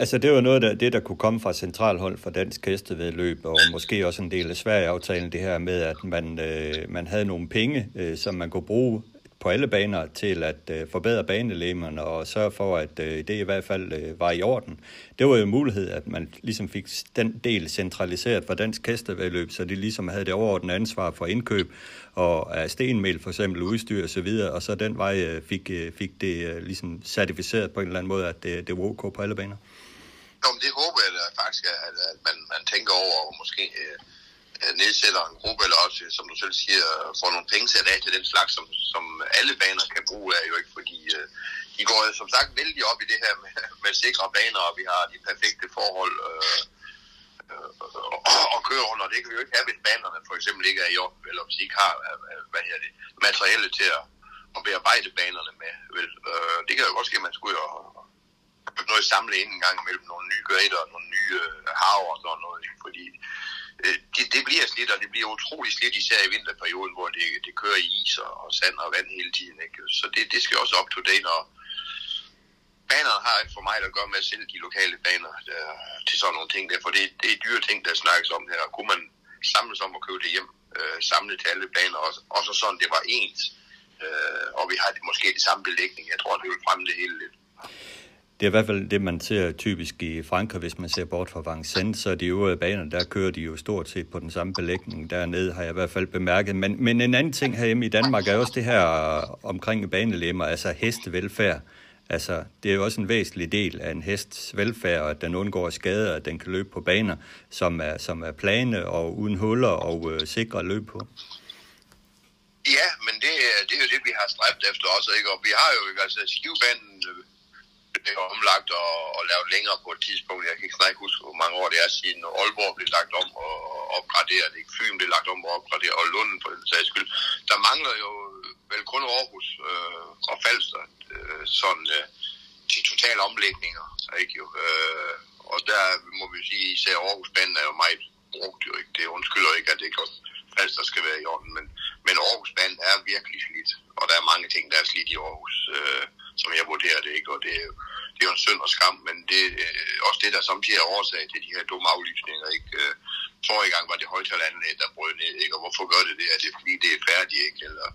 Altså det var noget af det, der kunne komme fra centralhold for dansk hestevedløb, og måske også en del af Sverige-aftalen, det her med, at man, øh, man havde nogle penge, øh, som man kunne bruge på alle baner til at øh, forbedre banelæmerne og sørge for, at øh, det i hvert fald øh, var i orden. Det var jo en mulighed, at man ligesom fik den del centraliseret for dansk hestevedløb, så de ligesom havde det overordnede ansvar for indkøb og af stenmel for eksempel, udstyr og så videre, og så den vej øh, fik, øh, fik det øh, ligesom certificeret på en eller anden måde, at det, det var ok på alle baner. Jo, men det håber jeg da faktisk, at, at man, man tænker over, og måske øh, nedsætter en gruppe, eller også, som du selv siger, får nogle penge sat af til den slags, som, som alle baner kan bruge, er jo ikke, fordi øh, de går som sagt vældig op i det her med, med sikre baner, og vi har de perfekte forhold øh, øh, og køre under. Det kan vi jo ikke have, hvis banerne for eksempel ikke er i orden, eller hvis de ikke har øh, øh, hvad her det, materiale til at, at bearbejde banerne med. Vel, øh, det kan jo godt ske, at man skulle jo noget samle ind en gang mellem nogle nye grader og nogle nye øh, haver og sådan noget, fordi øh, det, det bliver slidt, og det bliver utrolig slidt, især i vinterperioden, hvor det, det kører i is og, og sand og vand hele tiden. Ikke? Så det, det skal også op to date, og banerne har for mig at gøre med at sælge de lokale baner der, til sådan nogle ting der, for det, det er dyre ting, der snakkes om her. Kunne man samles om at købe det hjem, øh, samle til alle baner, også, også sådan, det var ens, øh, og vi har det, måske det samme belægning. Jeg tror, det vil fremme det hele lidt. Det er i hvert fald det, man ser typisk i Frankrig, hvis man ser bort fra Vincennes, så de øvrige baner, der kører de jo stort set på den samme belægning dernede, har jeg i hvert fald bemærket. Men, men en anden ting herhjemme i Danmark er også det her omkring banelemmer, altså hestevelfærd. Altså, det er jo også en væsentlig del af en hests velfærd, at den undgår skader, at den kan løbe på baner, som er, som er plane og uden huller og øh, sikre at løbe på. Ja, men det, det er jo det, vi har stræbt efter også, ikke? Og vi har jo, altså, skivebanen det blev omlagt og, og lavet længere på et tidspunkt. Jeg kan ikke snart huske, hvor mange år det er siden Aalborg blev lagt om og opgraderet. Ikke? Fyn blev lagt om og opgraderet, og Lunden for den sags skyld. Der mangler jo vel kun Aarhus øh, og Falster øh, sådan øh, til totale omlægninger. Ikke jo? Øh, og der må vi sige, især Aarhusbanen er jo meget brugt jo ikke. Det undskylder ikke, at det ikke Falster skal være i orden, men, men Aarhusbanen er virkelig slidt, og der er mange ting, der er slidt i Aarhus. Øh, som jeg vurderer det ikke, og det er det er jo en synd og skam, men det er øh, også det, der samtidig er årsag til de her dumme aflysninger. Ikke? Øh, forrige gang var det højtalandet, der brød ned, ikke? og hvorfor gør det det? Er det fordi, det er færdigt, ikke? Eller,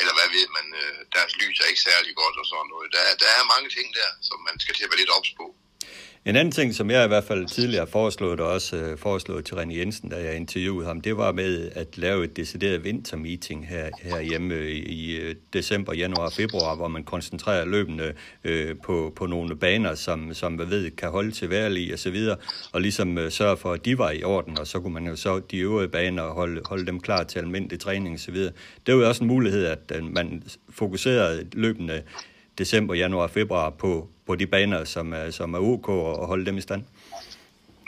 eller hvad ved man, øh, deres lys er ikke særlig godt og sådan noget. Der, der er mange ting der, som man skal til at være lidt ops på. En anden ting, som jeg i hvert fald tidligere foreslået, og også øh, foreslået til René Jensen, da jeg interviewede ham, det var med at lave et decideret vintermeeting her, herhjemme i, i øh, december, januar og februar, hvor man koncentrerer løbende øh, på, på nogle baner, som, som man ved kan holde til værlig og så videre, og ligesom øh, sørge for, at de var i orden, og så kunne man jo så de øvrige baner holde, holde dem klar til almindelig træning og så videre. Det var jo også en mulighed, at øh, man fokuserede løbende december, januar og februar på, på de baner, som er, som er OK og holde dem i stand?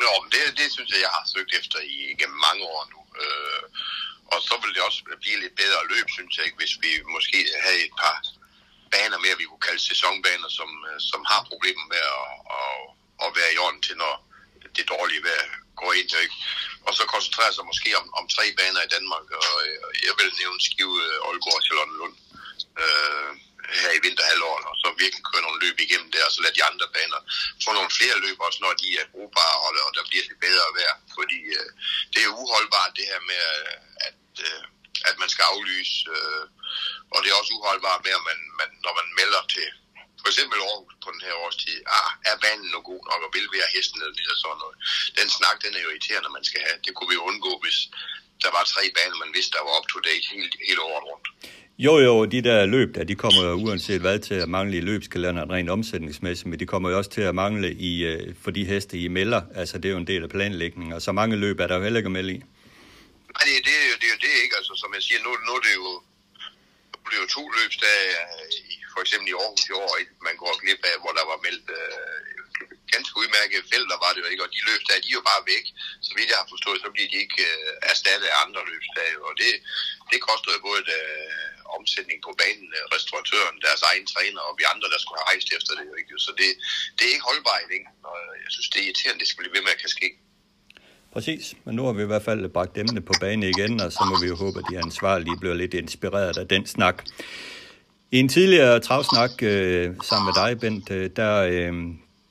Nå, men det, det synes jeg, jeg har søgt efter i gennem mange år nu. Øh, og så vil det også blive lidt bedre løb, synes jeg hvis vi måske havde et par baner mere, vi kunne kalde sæsonbaner, som, øh, som har problemer med at, at, at være i orden til, når det dårlige vejr går ind. Ikke? Og så koncentrere sig måske om, om tre baner i Danmark, og øh, jeg vil nævne Skive, øh, Aalborg og Charlottenlund. Øh, her i vinterhalvåret, og så virkelig køre nogle løb igennem der, og så lade de andre baner få nogle flere løb også, når de er brugbare, og, og der bliver det bedre vejr. Fordi øh, det er uholdbart det her med, at, øh, at man skal aflyse, øh, og det er også uholdbart med, at man, man, når man melder til for eksempel Aarhus på den her årstid, ah, er banen nu god nok, og vil vi have hesten eller og sådan noget. Den snak, den er jo irriterende, man skal have. Det kunne vi undgå, hvis der var tre baner, man vidste, der var up to date hele, hele året rundt. Jo, jo, de der løb der, de kommer jo uanset hvad til at mangle i løbskalenderen rent omsætningsmæssigt, men de kommer jo også til at mangle i, øh, for de heste i melder. Altså, det er jo en del af planlægningen, og så mange løb er der jo heller ikke at melde i. Nej, det, det, er jo, det er jo det, ikke? Altså, som jeg siger, nu, nu er det jo, nu er det jo to løbsdage, for eksempel i Aarhus i år, man går glip af, hvor der var meldt øh, ganske udmærkede felter, var det jo ikke, og de løbsdage, de er jo bare væk. Så vidt jeg har forstået, så bliver de ikke øh, erstattet af andre løbsdage, og det, det koster jo både øh, omsætning på banen, øh, restauratøren, deres egen træner og vi andre, der skulle have rejst efter det. Ikke? Så det, det er ikke holdbart, ikke? og jeg synes, det er irriterende, det skal blive ved med at kan ske. Præcis, men nu har vi i hvert fald bragt emnet på banen igen, og så må vi jo håbe, at de ansvarlige bliver lidt inspireret af den snak. I en tidligere travsnak øh, sammen med dig, Bent, øh, der, øh,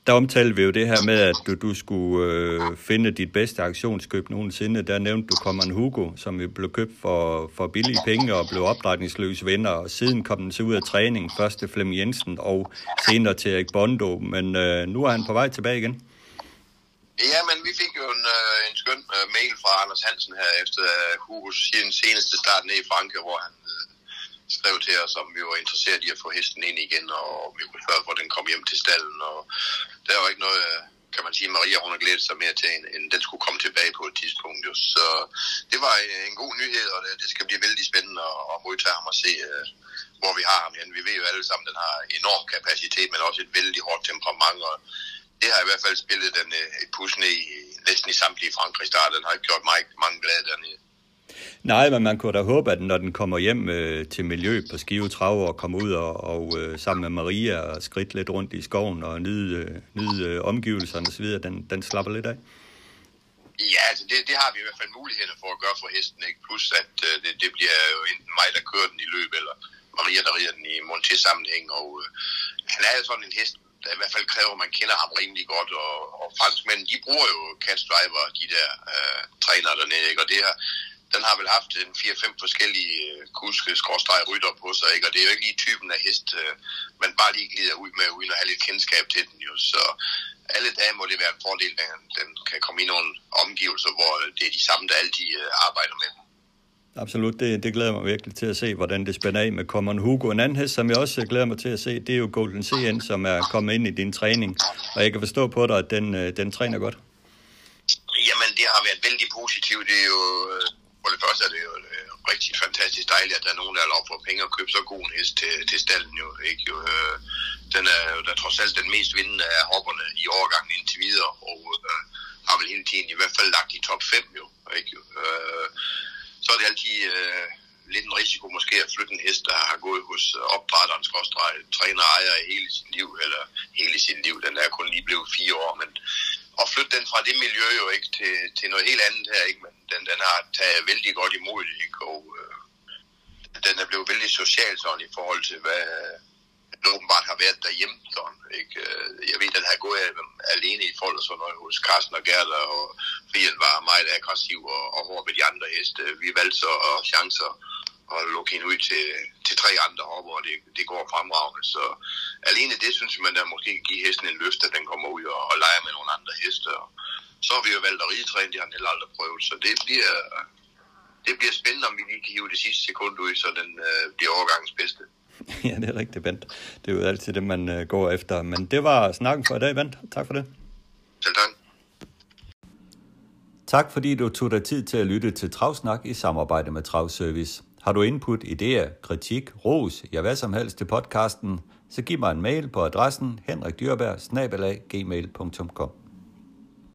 der omtalte vi jo det her med, at du, du skulle øh, finde dit bedste aktionskøb nogensinde. Der nævnte du Common Hugo, som vi blev købt for, for billige penge og blev opdrætningsløs venner. Og siden kom den så ud af træning, først til Flem Jensen og senere til Erik Bondo. Men øh, nu er han på vej tilbage igen. Ja, men vi fik jo en, øh, en skøn øh, mail fra Anders Hansen her efter øh, Hugos seneste start ned i Frankrig, hvor han skrev til os, om vi var interesseret i at få hesten ind igen, og vi kunne spørge, hvor den kom hjem til stallen. Og der var ikke noget, kan man sige, Maria hun har glædet sig mere til, end den skulle komme tilbage på et tidspunkt. Jo. Så det var øh, en god nyhed, og det, det skal blive vældig spændende at modtage ham og se, øh, hvor vi har ham hen. Vi ved jo alle sammen, at den har enorm kapacitet, men også et vældig hårdt temperament, og det har i hvert fald spillet den øh, et pus ned i, næsten i samtlige Frankrig-starter. Den har ikke gjort mig mange glade dernede. Nej, men man kunne da håbe, at når den kommer hjem øh, til miljø på Skive Trav og kommer ud og, og øh, sammen med Maria og skridt lidt rundt i skoven og nyde, øh, nyde øh, omgivelserne osv., den, den slapper lidt af. Ja, altså det, det har vi i hvert fald mulighederne for at gøre for hesten, ikke? Plus at øh, det, det bliver jo enten mig, der kører den i løb, eller Maria, der rider den i monté-sammenhæng, og øh, han er jo sådan en hest, der i hvert fald kræver, at man kender ham rimelig godt, og, og franskmændene, de bruger jo catch driver, de der øh, træner dernede, ikke? og det her, den har vel haft en 4-5 forskellige øh, kuske rytter på sig, ikke? og det er jo ikke lige typen af hest, øh, man bare lige glider ud med, uden at have lidt kendskab til den jo, så alle dage må det være en fordel, at den kan komme i nogle omgivelser, hvor det er de samme, der altid øh, arbejder med den. Absolut, det, det glæder mig virkelig til at se, hvordan det spænder af med Common Hugo. En anden hest, som jeg også glæder mig til at se, det er jo Golden CN, som er kommet ind i din træning. Og jeg kan forstå på dig, at den, øh, den træner godt. Jamen, det har været vældig positivt. Det er jo, øh, for det første er det jo øh, rigtig fantastisk dejligt, at der er nogen, der har lov for penge at købe så god en hest til, til stallen. Jo, ikke? Jo, øh. den er jo der trods alt den mest vindende af hopperne i overgangen indtil videre, og øh, har vel hele tiden i hvert fald lagt i top 5 jo. Ikke? Jo, øh, så er det altid øh, lidt en risiko måske at flytte en hest, der har gået hos opdrætteren, skråstrej, træner ejer hele sit liv, eller hele sit liv, den er kun lige blevet fire år, men at flytte den fra det miljø jo ikke til, til noget helt andet her, ikke? men den, den har taget vældig godt imod det, ikke? og øh, den er blevet vældig social sådan i forhold til, hvad, åbenbart har været derhjemme. Sådan, ikke? Øh, jeg ved, den har gået øh, alene i forhold til sådan noget hos Carsten og Gerda, og Frien var meget aggressiv og, og hård ved de andre heste. Vi valgte så chancer og lukke hende ud til, til tre andre hopper, og det, det går fremragende. Så alene det synes man, der måske kan give hesten en løft, at den kommer ud og, og leger med nogle andre heste. Og så har vi jo valgt at ridetræne, det har han heller aldrig prøvet. Så det bliver, det bliver spændende, om vi lige kan hive det sidste sekund ud, så den øh, bliver overgangens bedste. ja, det er rigtigt, Bent. Det er jo altid det, man uh, går efter. Men det var snakken for i dag, Bent. Tak for det. Selv tak. Tak fordi du tog dig tid til at lytte til Travsnak i samarbejde med Travservice. Har du input, idéer, kritik, ros, ja hvad som helst til podcasten, så giv mig en mail på adressen henrikdyrberg